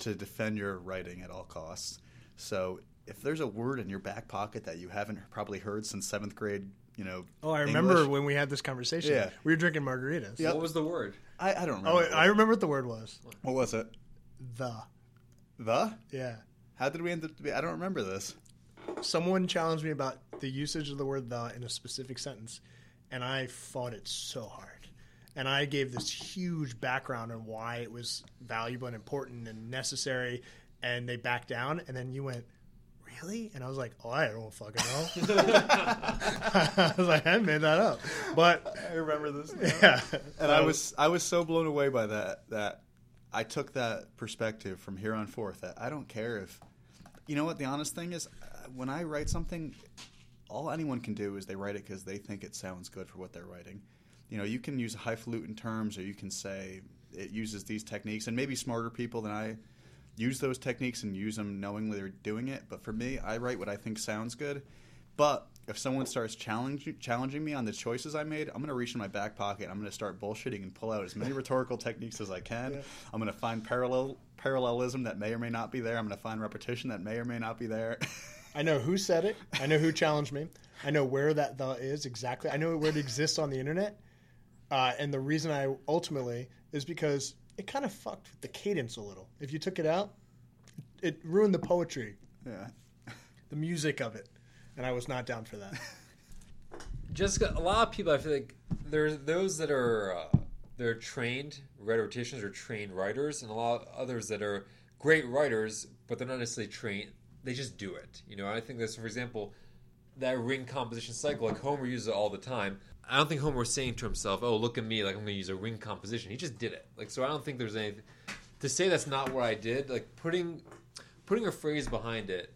to defend your writing at all costs. So if there's a word in your back pocket that you haven't probably heard since seventh grade, you know. Oh, I remember English- when we had this conversation. Yeah. We were drinking margaritas. Yep. What was the word? I, I don't remember. Oh, I remember what the word was. what was it? The. The? Yeah. How did we end up? To be, I don't remember this. Someone challenged me about the usage of the word the in a specific sentence, and I fought it so hard. And I gave this huge background on why it was valuable and important and necessary, and they backed down. And then you went, Really? And I was like, Oh, I don't fucking know. I was like, I made that up. But I remember this. yeah. and I was I was so blown away by that that I took that perspective from here on forth that I don't care if you know what the honest thing is uh, when I write something all anyone can do is they write it because they think it sounds good for what they're writing. You know, you can use highfalutin terms or you can say it uses these techniques and maybe smarter people than I use those techniques and use them knowingly they're doing it. But for me, I write what I think sounds good. But if someone starts challenging challenging me on the choices I made, I'm going to reach in my back pocket. I'm going to start bullshitting and pull out as many rhetorical techniques as I can. I'm going to find parallel parallelism that may or may not be there. I'm going to find repetition that may or may not be there. I know who said it. I know who challenged me. I know where that the is exactly. I know where it exists on the internet. Uh, and the reason I ultimately is because it kind of fucked with the cadence a little. If you took it out, it ruined the poetry, yeah. the music of it, and I was not down for that. Jessica, a lot of people, I feel like there's those that are uh, they're trained rhetoricians or trained writers, and a lot of others that are great writers, but they're not necessarily trained. They just do it. You know, I think that's for example that ring composition cycle. Like Homer uses it all the time. I don't think Homer was saying to himself, "Oh, look at me! Like I'm going to use a ring composition." He just did it. Like so, I don't think there's anything to say that's not what I did. Like putting putting a phrase behind it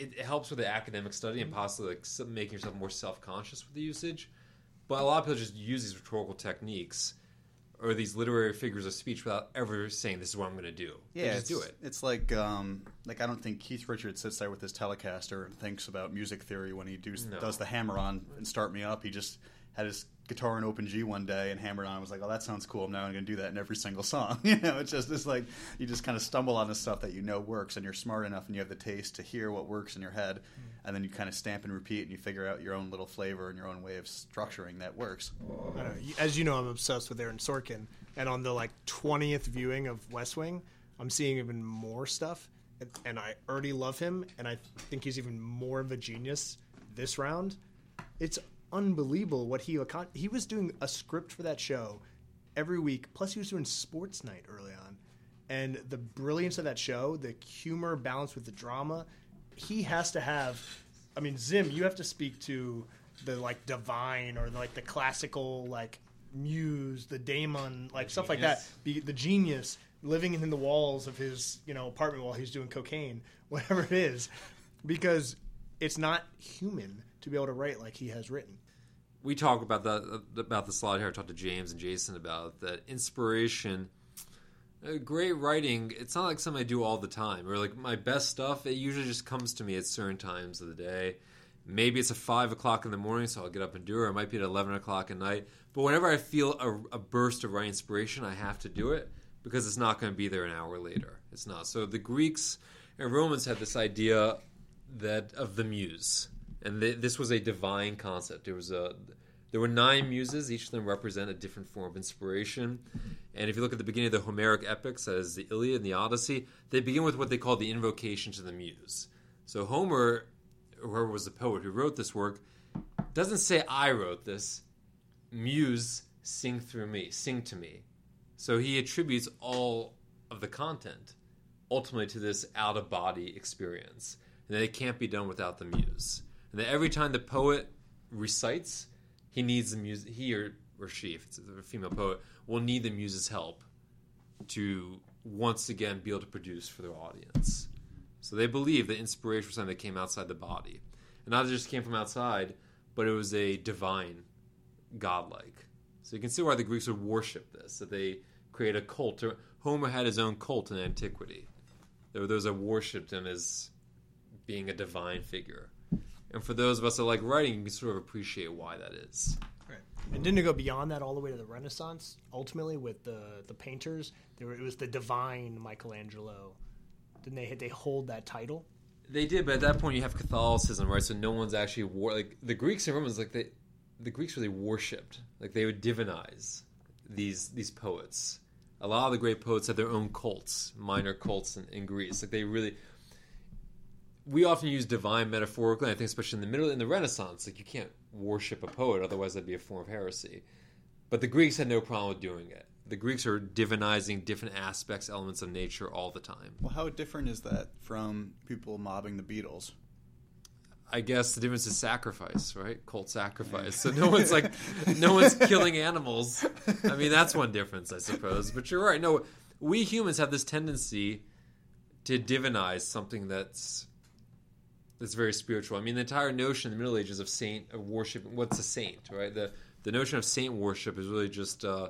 it, it helps with the academic study and possibly like some- making yourself more self-conscious with the usage. But a lot of people just use these rhetorical techniques or these literary figures of speech without ever saying, "This is what I'm going to do." Yeah, they just do it. It's like um, like I don't think Keith Richards sits there with his Telecaster and thinks about music theory when he does No. does the hammer on and start me up. He just had his guitar in open G one day and hammered on. and was like, "Oh, that sounds cool. Now I'm now going to do that in every single song." you know, it's just it's like you just kind of stumble on the stuff that you know works, and you're smart enough and you have the taste to hear what works in your head, Mm. and then you kind of stamp and repeat, and you figure out your own little flavor and your own way of structuring that works. I don't know. As you know, I'm obsessed with Aaron Sorkin, and on the like 20th viewing of West Wing, I'm seeing even more stuff, and, and I already love him, and I think he's even more of a genius this round. It's unbelievable what he he was doing a script for that show every week. Plus, he was doing Sports Night early on, and the brilliance of that show, the humor balanced with the drama, he has to have. I mean, Zim, you have to speak to the like divine or the, like the classical like muse, the daemon, like stuff like that. Be, the genius living in the walls of his you know apartment while he's doing cocaine, whatever it is, because it's not human to be able to write like he has written. We talk about that about this a here. I talked to James and Jason about that inspiration. Uh, great writing. It's not like something I do all the time. Or like my best stuff. It usually just comes to me at certain times of the day. Maybe it's at five o'clock in the morning, so I'll get up and do it. Or it might be at eleven o'clock at night. But whenever I feel a, a burst of writing inspiration, I have to do it because it's not going to be there an hour later. It's not. So the Greeks and Romans had this idea that of the muse, and th- this was a divine concept. There was a there were nine muses. Each of them represent a different form of inspiration. And if you look at the beginning of the Homeric epics, is the Iliad and the Odyssey, they begin with what they call the invocation to the muse. So Homer, whoever was the poet who wrote this work, doesn't say I wrote this. Muse, sing through me, sing to me. So he attributes all of the content ultimately to this out of body experience. And that it can't be done without the muse. And that every time the poet recites, he needs the muse, he or, or she, if it's a female poet, will need the muse's help to once again be able to produce for their audience. So they believe that inspiration was something that came outside the body. And not just came from outside, but it was a divine, godlike. So you can see why the Greeks would worship this, that they create a cult. Homer had his own cult in antiquity. There were those that worshipped him as being a divine figure. And for those of us that like writing, you can sort of appreciate why that is. Right. And didn't it go beyond that all the way to the Renaissance? Ultimately, with the the painters, were, it was the divine Michelangelo. Didn't they they hold that title? They did, but at that point you have Catholicism, right? So no one's actually war like the Greeks and Romans. Like they, the Greeks really worshipped, like they would divinize these these poets. A lot of the great poets had their own cults, minor cults in, in Greece. Like they really, we often use divine metaphorically. I think especially in the middle in the Renaissance, like you can't worship a poet, otherwise that'd be a form of heresy. But the Greeks had no problem with doing it. The Greeks are divinizing different aspects, elements of nature all the time. Well, how different is that from people mobbing the Beatles? I guess the difference is sacrifice, right? Cult sacrifice. So no one's like, no one's killing animals. I mean, that's one difference, I suppose. But you're right. No, we humans have this tendency to divinize something that's that's very spiritual. I mean, the entire notion in the Middle Ages of saint of worship. What's a saint, right? The the notion of saint worship is really just uh,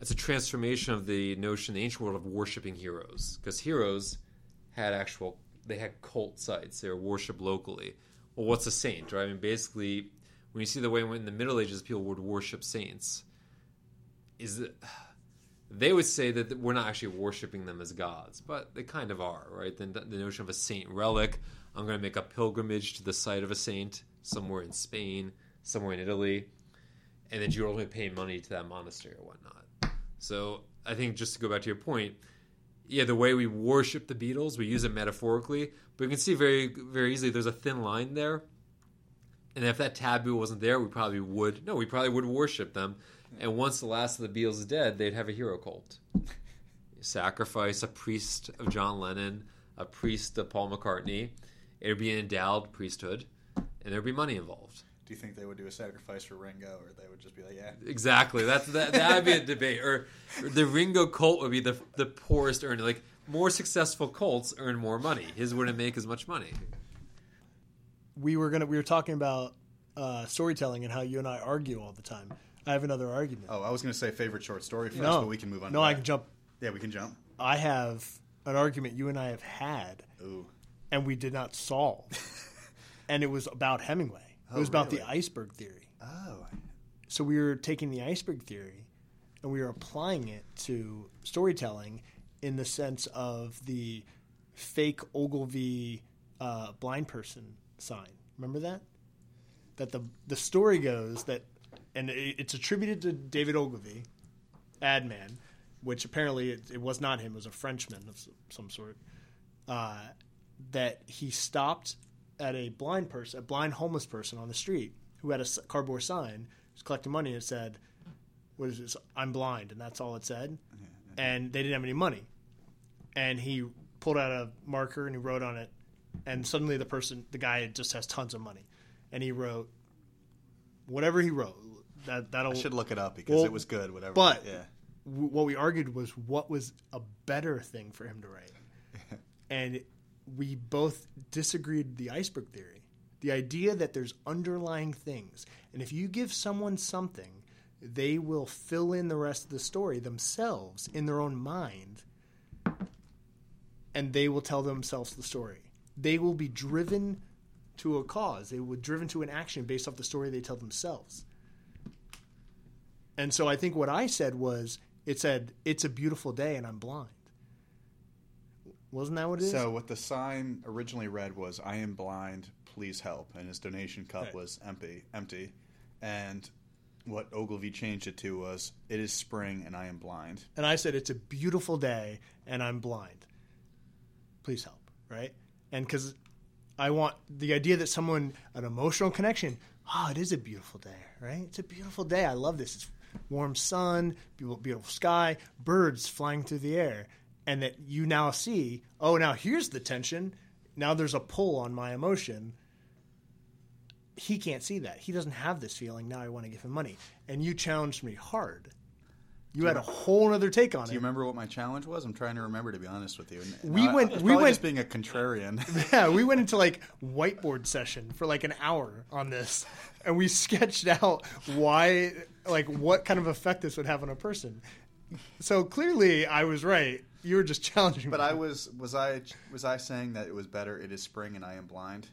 it's a transformation of the notion the ancient world of worshiping heroes, because heroes had actual they had cult sites. They were worshipped locally. Well, what's a saint, right? I mean, basically, when you see the way in the Middle Ages people would worship saints, is that they would say that we're not actually worshiping them as gods, but they kind of are, right? The, the notion of a saint relic. I'm going to make a pilgrimage to the site of a saint somewhere in Spain, somewhere in Italy, and then you're only paying money to that monastery or whatnot. So I think just to go back to your point, yeah, the way we worship the Beatles, we use it metaphorically, but you can see very very easily there's a thin line there. And if that taboo wasn't there, we probably would no, we probably would worship them. And once the last of the Beatles is dead, they'd have a hero cult. Sacrifice a priest of John Lennon, a priest of Paul McCartney. It'd be an endowed priesthood, and there'd be money involved. Do you think they would do a sacrifice for Ringo, or they would just be like, yeah? Exactly. That's that. That'd be a debate. Or, or the Ringo cult would be the the poorest earner. Like more successful cults earn more money. His wouldn't make as much money. We were gonna we were talking about uh, storytelling and how you and I argue all the time. I have another argument. Oh, I was going to say favorite short story first, no, but we can move on. No, to I that. can jump. Yeah, we can jump. I have an argument you and I have had, Ooh. And we did not solve. and it was about Hemingway. It Oh, was about the iceberg theory. Oh. So we were taking the iceberg theory and we were applying it to storytelling in the sense of the fake Ogilvy uh, blind person sign. Remember that? That the the story goes that, and it, it's attributed to David Ogilvy, ad man, which apparently it, it was not him; it was a Frenchman of some sort. Uh, that he stopped at a blind person, a blind homeless person on the street who had a cardboard sign, was collecting money and said, "What is this? I'm blind," and that's all it said. And they didn't have any money, and he pulled out a marker and he wrote on it, and suddenly the person, the guy, just has tons of money, and he wrote whatever he wrote. That that'll I should look it up because Well, it was good. Whatever. but- yeah, w- what we argued was what was a better thing for him to write. and we both disagreed the iceberg theory. The idea that there's underlying things. And if you give someone something, they will fill in the rest of the story themselves in their own mind. And they will tell themselves the story. They will be driven to a cause. They will be driven to an action based off the story they tell themselves. And so I think what I said was, it said, "It's a beautiful day and I'm blind." Wasn't that what it is? So what the sign originally read was "I am blind, please help," and his donation cup Right. was empty, empty. And what Ogilvy changed it to was "It is spring and I am blind." and I said, "It's a beautiful day and I'm blind. Please help." Right? And because I want the idea that someone an emotional connection. Oh, it is a beautiful day, right? It's a beautiful day. I love this. It's warm sun, beautiful, beautiful sky, birds flying through the air, and that you now see. Oh, now here's the tension. Now there's a pull on my emotion. He can't see that. He doesn't have this feeling. Now I want to give him money. And you challenged me hard. You had a whole other take on it. Do you it. remember what my challenge was? I'm trying to remember, to be honest with you. And- We I- I went- was we went- just being a contrarian. Yeah, we went into like whiteboard session for like an hour on this, and we sketched out why, like, what kind of effect this would have on a person. So clearly, I was right. You were just challenging me. But me. I was was I was I saying that it was better? It is spring and I am blind,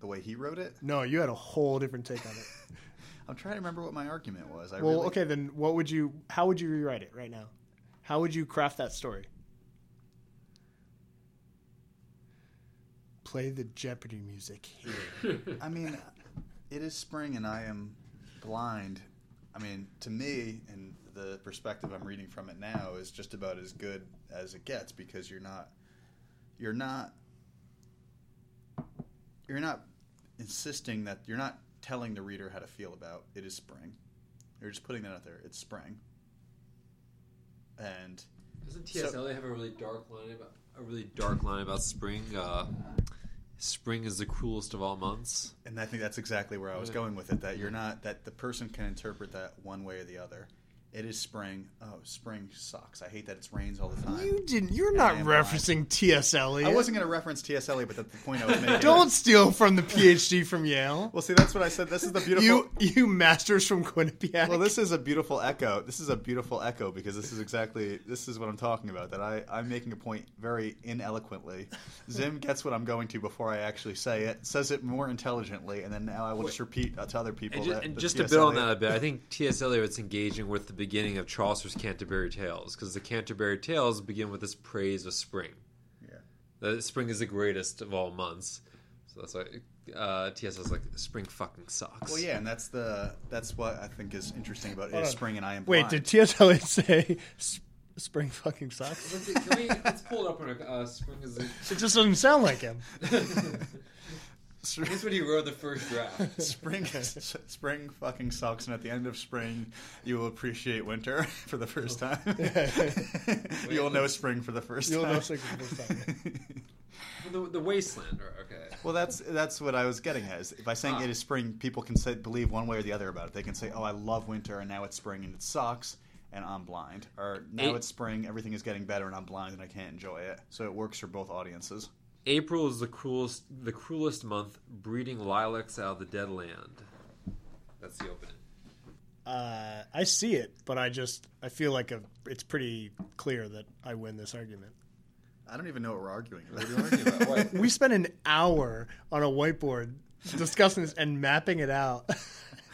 the way he wrote it. no, you had a whole different take on it. I'm trying to remember what my argument was. I Well, really, okay, then what would you? How would you rewrite it right now? How would you craft that story? Play the Jeopardy music here. I mean, it is spring and I am blind. I mean, to me, and the perspective I'm reading from it now is just about as good as it gets because you're not, you're not, you're not insisting that you're not telling the reader how to feel about it is spring. You're just putting that out there. It's spring. And Doesn't So- T.S. Have a really dark line about a really dark line about spring? Uh, spring is the cruelest of all months. and I think that's exactly where I was going with it. That you're not that the person can interpret that one way or the other. It is spring. Oh, spring sucks. I hate that it's rains all the time. You didn't. You're And not I am blind. referencing T.S. Eliot. I wasn't going to reference T.S. Eliot, but that's the point I was making. Don't steal from the PhD from Yale. Well, see, that's what I said. This is the beautiful. You you masters from Quinnipiac. well, this is a beautiful echo. This is a beautiful echo because this is exactly this is what I'm talking about. That I I'm making a point very ineloquently. Zim gets what I'm going to before I actually say it. Says it more intelligently, and then now I will just repeat uh, to other people. And, ju- that and just to T.S. build on that a bit, I think T.S. Eliot's engaging with the beginning of Chaucer's Canterbury Tales because the Canterbury Tales begin with this praise of spring. Yeah. That spring is the greatest of all months. So that's why uh, T.S. is like spring fucking sucks. Well, yeah, and that's the that's what I think is interesting about it Hold is on. spring and I am Wait, blind. did T.S. Eliot say "S- spring fucking sucks? Let's, see, can we, let's pull it up on a uh, spring is the, It just doesn't sound like him. That's what he wrote the first draft. spring spring fucking sucks, and at the end of spring, you will appreciate winter for the first time. You'll know spring for the first You'll time. know spring for the first time. the, the wasteland. or- Okay. Well, that's that's what I was getting at. Is by saying Ah. it is spring, people can say believe one way or the other about it. They can say, "Oh, I love winter, and now it's spring, and it sucks, and I'm blind," or "Now Eight- it's spring, everything is getting better, and I'm blind, and I can't enjoy it." So it works for both audiences. April is the cruelest, the cruelest month, breeding lilacs out of the dead land. That's the opening. Uh, I see it, but I just I feel like a, it's pretty clear that I win this argument. I don't even know what we're arguing about. What are you arguing about? What? We spent an hour on a whiteboard discussing this and mapping it out.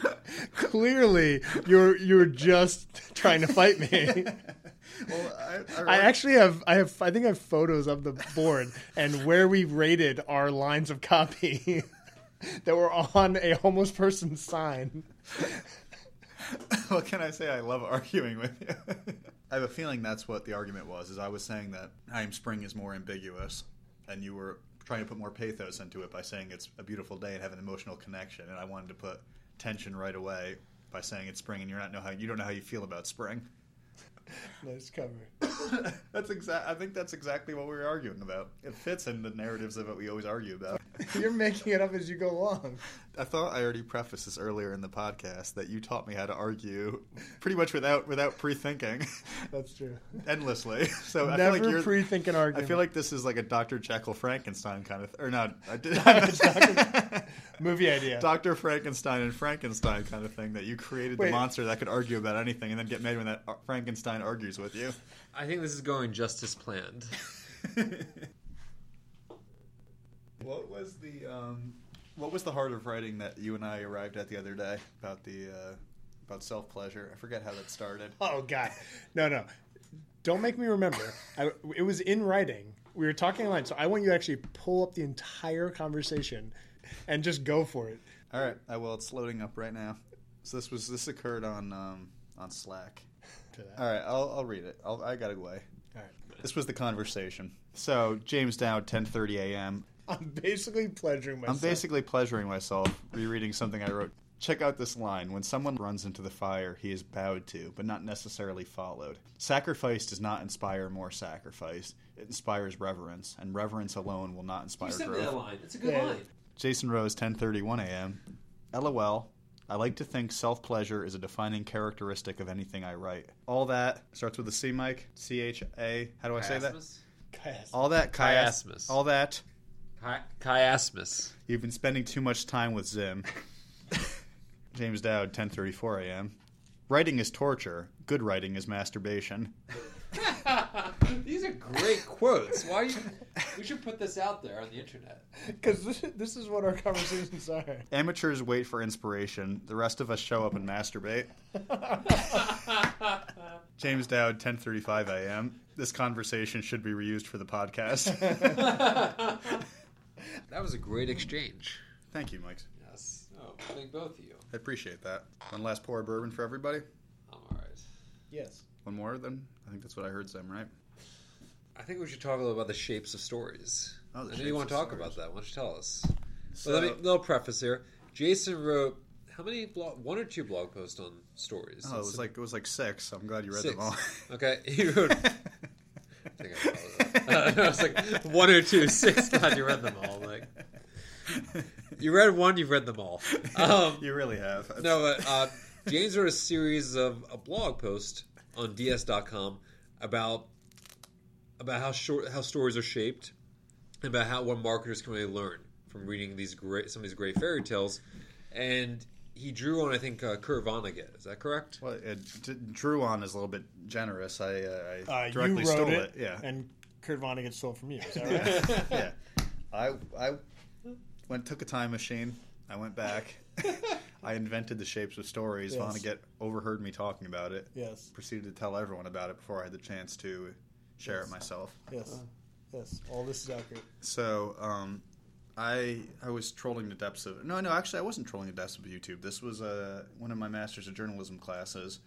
Clearly, you're you're just trying to fight me. well, I, I actually have I have I think I have photos of the board and where we rated our lines of copy that were on a homeless person's sign. what can I say? I love arguing with you. I have a feeling that's what the argument was. Is I was saying that I am spring is more ambiguous, and you were trying to put more pathos into it by saying it's a beautiful day and have an emotional connection. And I wanted to put tension right away by saying it's spring, and you're not know how you don't know how you feel about spring. Nice cover. that's exact. I think that's exactly what we were arguing about. It fits in the narratives of what we always argue about. You're making it up as you go along. I thought I already prefaced this earlier in the podcast that you taught me how to argue pretty much without without pre-thinking That's true. endlessly. So I Never feel like you're pre-thinking I argument. feel like this is like a Dr. Jekyll Frankenstein kind of or not I did, movie idea. Dr. Frankenstein and Frankenstein kind of thing that you created Wait. the monster that could argue about anything and then get mad when that uh, Frankenstein argues with you. I think this is going just as planned. what was the um, what was the heart of writing that you and I arrived at the other day about the uh, about self pleasure? I forget how that started. Oh God, no, no! Don't make me remember. I, it was in writing. We were talking online, so I want you to actually pull up the entire conversation and just go for it. All right, I will. It's loading up right now. So this was this occurred on um, on Slack. To that. All right, I'll, I'll read it. I'll, I got away. All right. This was the conversation. So James Dowd, 10:30 a.m. I'm basically pleasuring myself. I'm basically pleasuring myself rereading something I wrote. Check out this line. When someone runs into the fire, he is bowed to, but not necessarily followed. Sacrifice does not inspire more sacrifice. It inspires reverence, and reverence alone will not inspire You sent me growth. that line. It's a good Yeah. line. Jason Rose, 10:31 a.m. LOL. I like to think self-pleasure is a defining characteristic of anything I write. All that starts with a C, Mike. C H A. How do I say that? Chiasmus? Yes. All that chias- Chiasmus. All that. Chi- chiasmus. You've been spending too much time with Zim. James Dowd, 10:34 a.m. Writing is torture. Good writing is masturbation. These are great quotes. Why you? We should put this out there on the internet. Because this, this is what our conversations are. Amateurs wait for inspiration. The rest of us show up and masturbate. James Dowd, 10:35 a.m. This conversation should be reused for the podcast. That was a great exchange. Thank you, Mike. Yes. Oh, thank both of you. I appreciate that. One last pour of bourbon for everybody. I'm all right. yes. One more, then. I think that's what I heard, Sam, Right? I think we should talk a little about the shapes of stories. Oh, the I know you want to talk stories. about that. Why don't you tell us? So, well, let me little preface here. Jason wrote how many blog, one or two blog posts on stories? oh, it was like it was like six. I'm glad you read Six. them all. Okay, he wrote. I think I followed that. I was like one or two, six. Glad you read them all. Like you read one, you've read them all. Um, you really have. no, but, uh, James wrote a series of a blog post on DS.com about about how short how stories are shaped, and about how what marketers can really learn from reading these great some of these great fairy tales, and he drew on I think uh, Kurt Vonnegut. Is that correct? Well, it, d- drew on is a little bit generous. I, uh, I Uh, you directly wrote stole it, it. Yeah, and Kurt Vonnegut stole it from you. Is that right? yeah. I I went took a time machine. I went back. I invented the shapes of stories. Yes. Vonnegut overheard me talking about it. yes. Proceeded to tell everyone about it before I had the chance to share it myself. Yes. Yes. All this is accurate. So, um, I I was trolling the depths of no no actually I wasn't trolling the depths of YouTube. This was uh, one of my masters of journalism classes.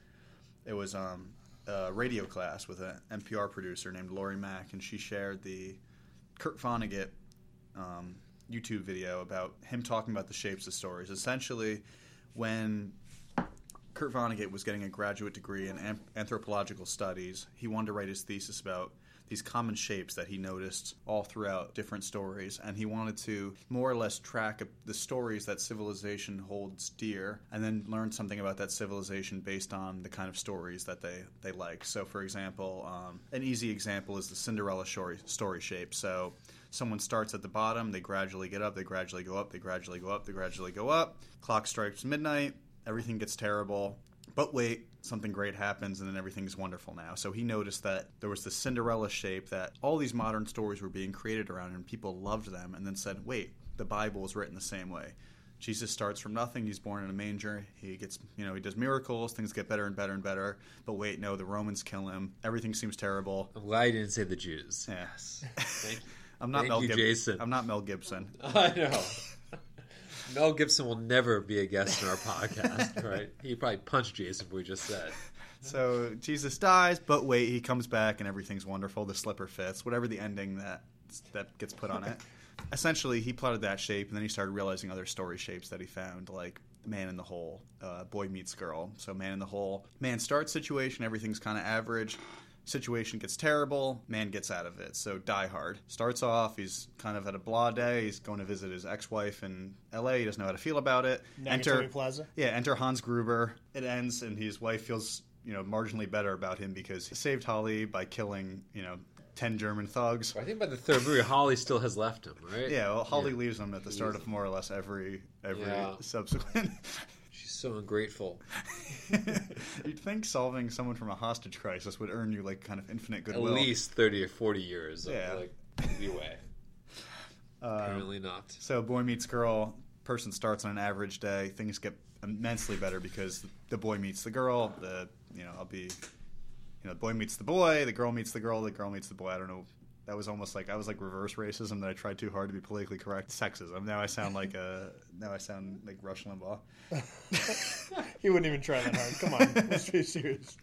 It was um, a radio class with an NPR producer named Lori Mack, and she shared the Kurt Vonnegut um, YouTube video about him talking about the shapes of stories. Essentially, when Kurt Vonnegut was getting a graduate degree in an- anthropological studies. He wanted to write his thesis about these common shapes that he noticed all throughout different stories, and he wanted to more or less track the stories that civilization holds dear, and then learn something about that civilization based on the kind of stories that they they like. So, for example, um, an easy example is the Cinderella story story shape. So. Someone starts at the bottom, they gradually get up, they gradually go up, they gradually go up, they gradually go up. Clock strikes midnight, everything gets terrible. But wait, something great happens and then everything's wonderful now. So he noticed that there was this Cinderella shape that all these modern stories were being created around and people loved them and then said, wait, the Bible is written the same way. Jesus starts from nothing. He's born in a manger. He gets, you know, he does miracles. Things get better and better and better. But wait, no, the Romans kill him. Everything seems terrible. I'm glad you didn't say the Jews. Yes. Thank you. I'm not Thank Mel you, Gib- Jason. I'm not Mel Gibson. I know. Mel Gibson will never be a guest in our podcast, right? He probably punched Jason what we just said. So Jesus dies, but wait, he comes back and everything's wonderful. The slipper fits, whatever the ending that that gets put on it. Essentially, he plotted that shape, and then he started realizing other story shapes that he found, like Man in the Hole, uh, Boy Meets Girl. So Man in the Hole, man starts situation, everything's kind of average. Situation gets terrible, man gets out of it. So Die Hard starts off, he's kind of at a blah day. He's going to visit his ex-wife in L.A. He doesn't know how to feel about it. Nakatomi Plaza. Yeah, enter Hans Gruber. It ends, and his wife feels you know marginally better about him because he saved Holly by killing you know ten German thugs. I think by the third movie, Holly still has left him, right? Yeah, well, Holly Yeah. leaves him at the start of more or less every every Yeah. subsequent. So ungrateful. You'd think solving someone from a hostage crisis would earn you like kind of infinite goodwill. At least thirty or forty years. yeah. of like leeway. Um, Apparently not. So boy meets girl. Person starts on an average day. Things get immensely better because the boy meets the girl. The you know I'll be, you know, the boy meets the boy. The girl meets the girl. The girl meets the boy. I don't know. That was almost like I was like reverse racism that I tried too hard to be politically correct. Sexism. Now I sound like a now I sound like Rush Limbaugh. He wouldn't even try that hard. Come on, let's be serious.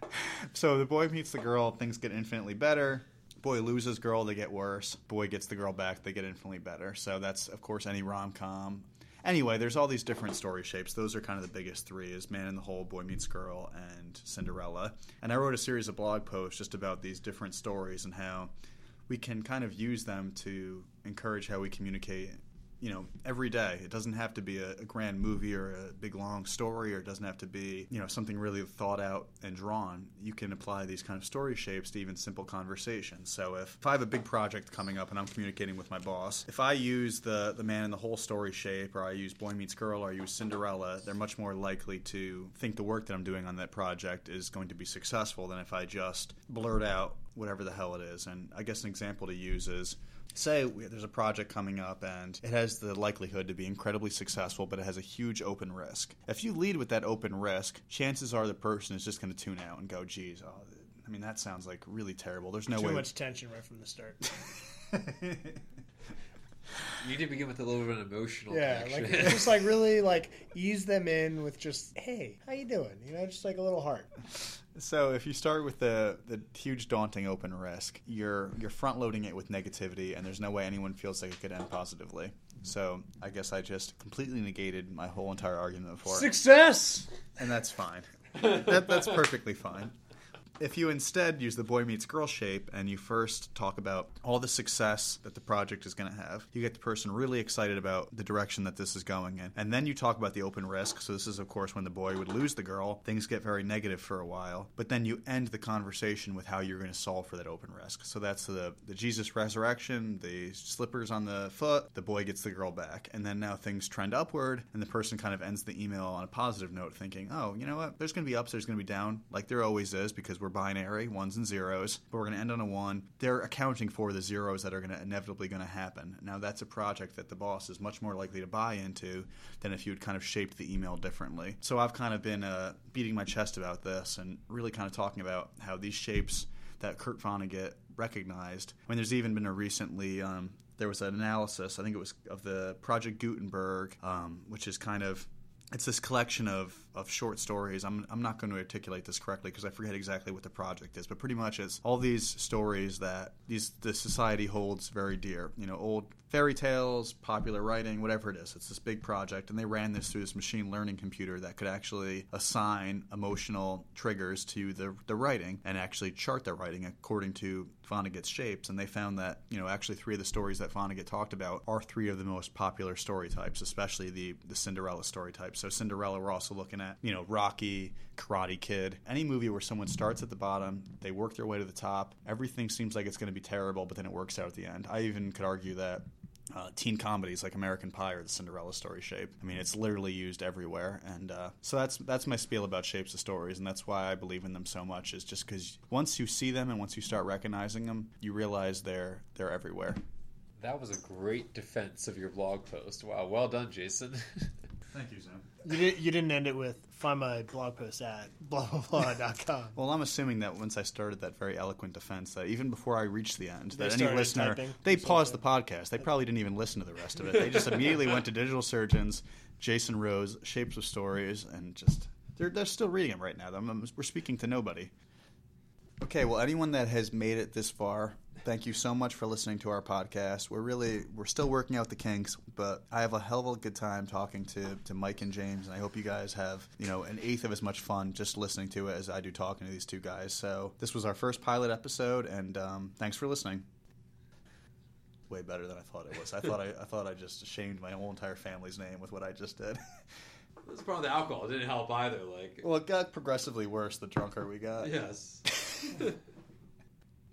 So the boy meets the girl, things get infinitely better. Boy loses girl, they get worse. Boy gets the girl back, they get infinitely better. So that's of course any rom com. Anyway, there's all these different story shapes. Those are kind of the biggest three: is Man in the Hole, Boy Meets Girl, and Cinderella. And I wrote a series of blog posts just about these different stories and how we can kind of use them to encourage how we communicate you know every day. It doesn't have to be a, a grand movie or a big long story or it doesn't have to be you know something really thought out and drawn. You can apply these kind of story shapes to even simple conversations so if, if i have a big project coming up and i'm communicating with my boss if i use the the man in the hole story shape or i use boy meets girl or i use cinderella they're much more likely to think the work that i'm doing on that project is going to be successful than if i just blurt out whatever the hell it is and i guess an example to use is say there's a project coming up and it has the likelihood to be incredibly successful but it has a huge open risk if you lead with that open risk chances are the person is just going to tune out and go geez oh, i mean that sounds like really terrible there's no Too way Too much tension right from the start. You need to begin with a little bit of emotional Yeah, like just like really like ease them in with just hey, how you doing? You know, just like a little heart. So if you start with the the huge daunting open risk, you're you're front loading it with negativity, and there's no way anyone feels like it could end positively. So I guess I just completely negated my whole entire argument before, Success. and that's fine. that, that's perfectly fine. If you instead use the boy meets girl shape and you first talk about all the success that the project is going to have, you get the person really excited about the direction that this is going in. And then you talk about the open risk. So, this is, of course, when the boy would lose the girl. Things get very negative for a while. But then you end the conversation with how you're going to solve for that open risk. So, that's the, the Jesus resurrection, the slippers on the foot, the boy gets the girl back. And then now things trend upward, and the person kind of ends the email on a positive note, thinking, oh, you know what? There's going to be ups, there's going to be down, like there always is, because we're binary, ones and zeros, but we're going to end on a one. They're accounting for the zeros that are going to inevitably going to happen. Now, that's a project that the boss is much more likely to buy into than if you had kind of shaped the email differently. So I've kind of been uh, beating my chest about this and really kind of talking about how these shapes that Kurt Vonnegut recognized. I mean, there's even been a recently um, there was an analysis. I think it was of the Project Gutenberg, um, which is kind of it's this collection of, of short stories. I'm, I'm not going to articulate this correctly because I forget exactly what the project is, but pretty much it's all these stories that these the society holds very dear. You know, old fairy tales, popular writing, whatever it is. It's this big project, and they ran this through this machine learning computer that could actually assign emotional triggers to the, the writing and actually chart the writing according to Vonnegut's shapes. And they found that, you know, actually three of the stories that Vonnegut talked about are three of the most popular story types, especially the, the Cinderella story type. So Cinderella, we're also looking at, you know, Rocky, Karate Kid, any movie where someone starts at the bottom, they work their way to the top, everything seems like it's going to be terrible, but then it works out at the end. I even could argue that uh, teen comedies like American Pie or the Cinderella story shape. I mean, it's literally used everywhere, and uh, so that's that's my spiel about shapes of stories, and that's why I believe in them so much. Is just because once you see them and once you start recognizing them, you realize they're they're everywhere. That was a great defense of your blog post. Wow, well done, Jason. Thank you, Sam. You, did, you didn't end it with find my blog post at blah blah blah dot com. Well, I'm assuming that once I started that very eloquent defense, that even before I reached the end, that any listener typing. they paused the podcast. They probably didn't even listen to the rest of it. They just immediately went to Digital Surgeons, Jason Rose, Shapes of Stories, and just they're they're still reading them right now. I'm- I'm- we're speaking to nobody. Okay, well, anyone that has made it this far, thank you so much for listening to our podcast. We're really we're still working out the kinks, but I have a hell of a good time talking to, to Mike and James, and I hope you guys have you know an eighth of as much fun just listening to it as I do talking to these two guys. So this was our first pilot episode, and um, thanks for listening. Way better than I thought it was. I thought I, I thought I just shamed my whole entire family's name with what I just did. That's probably the alcohol. It didn't help either. Like, well, it got progressively worse the drunker we got. yes.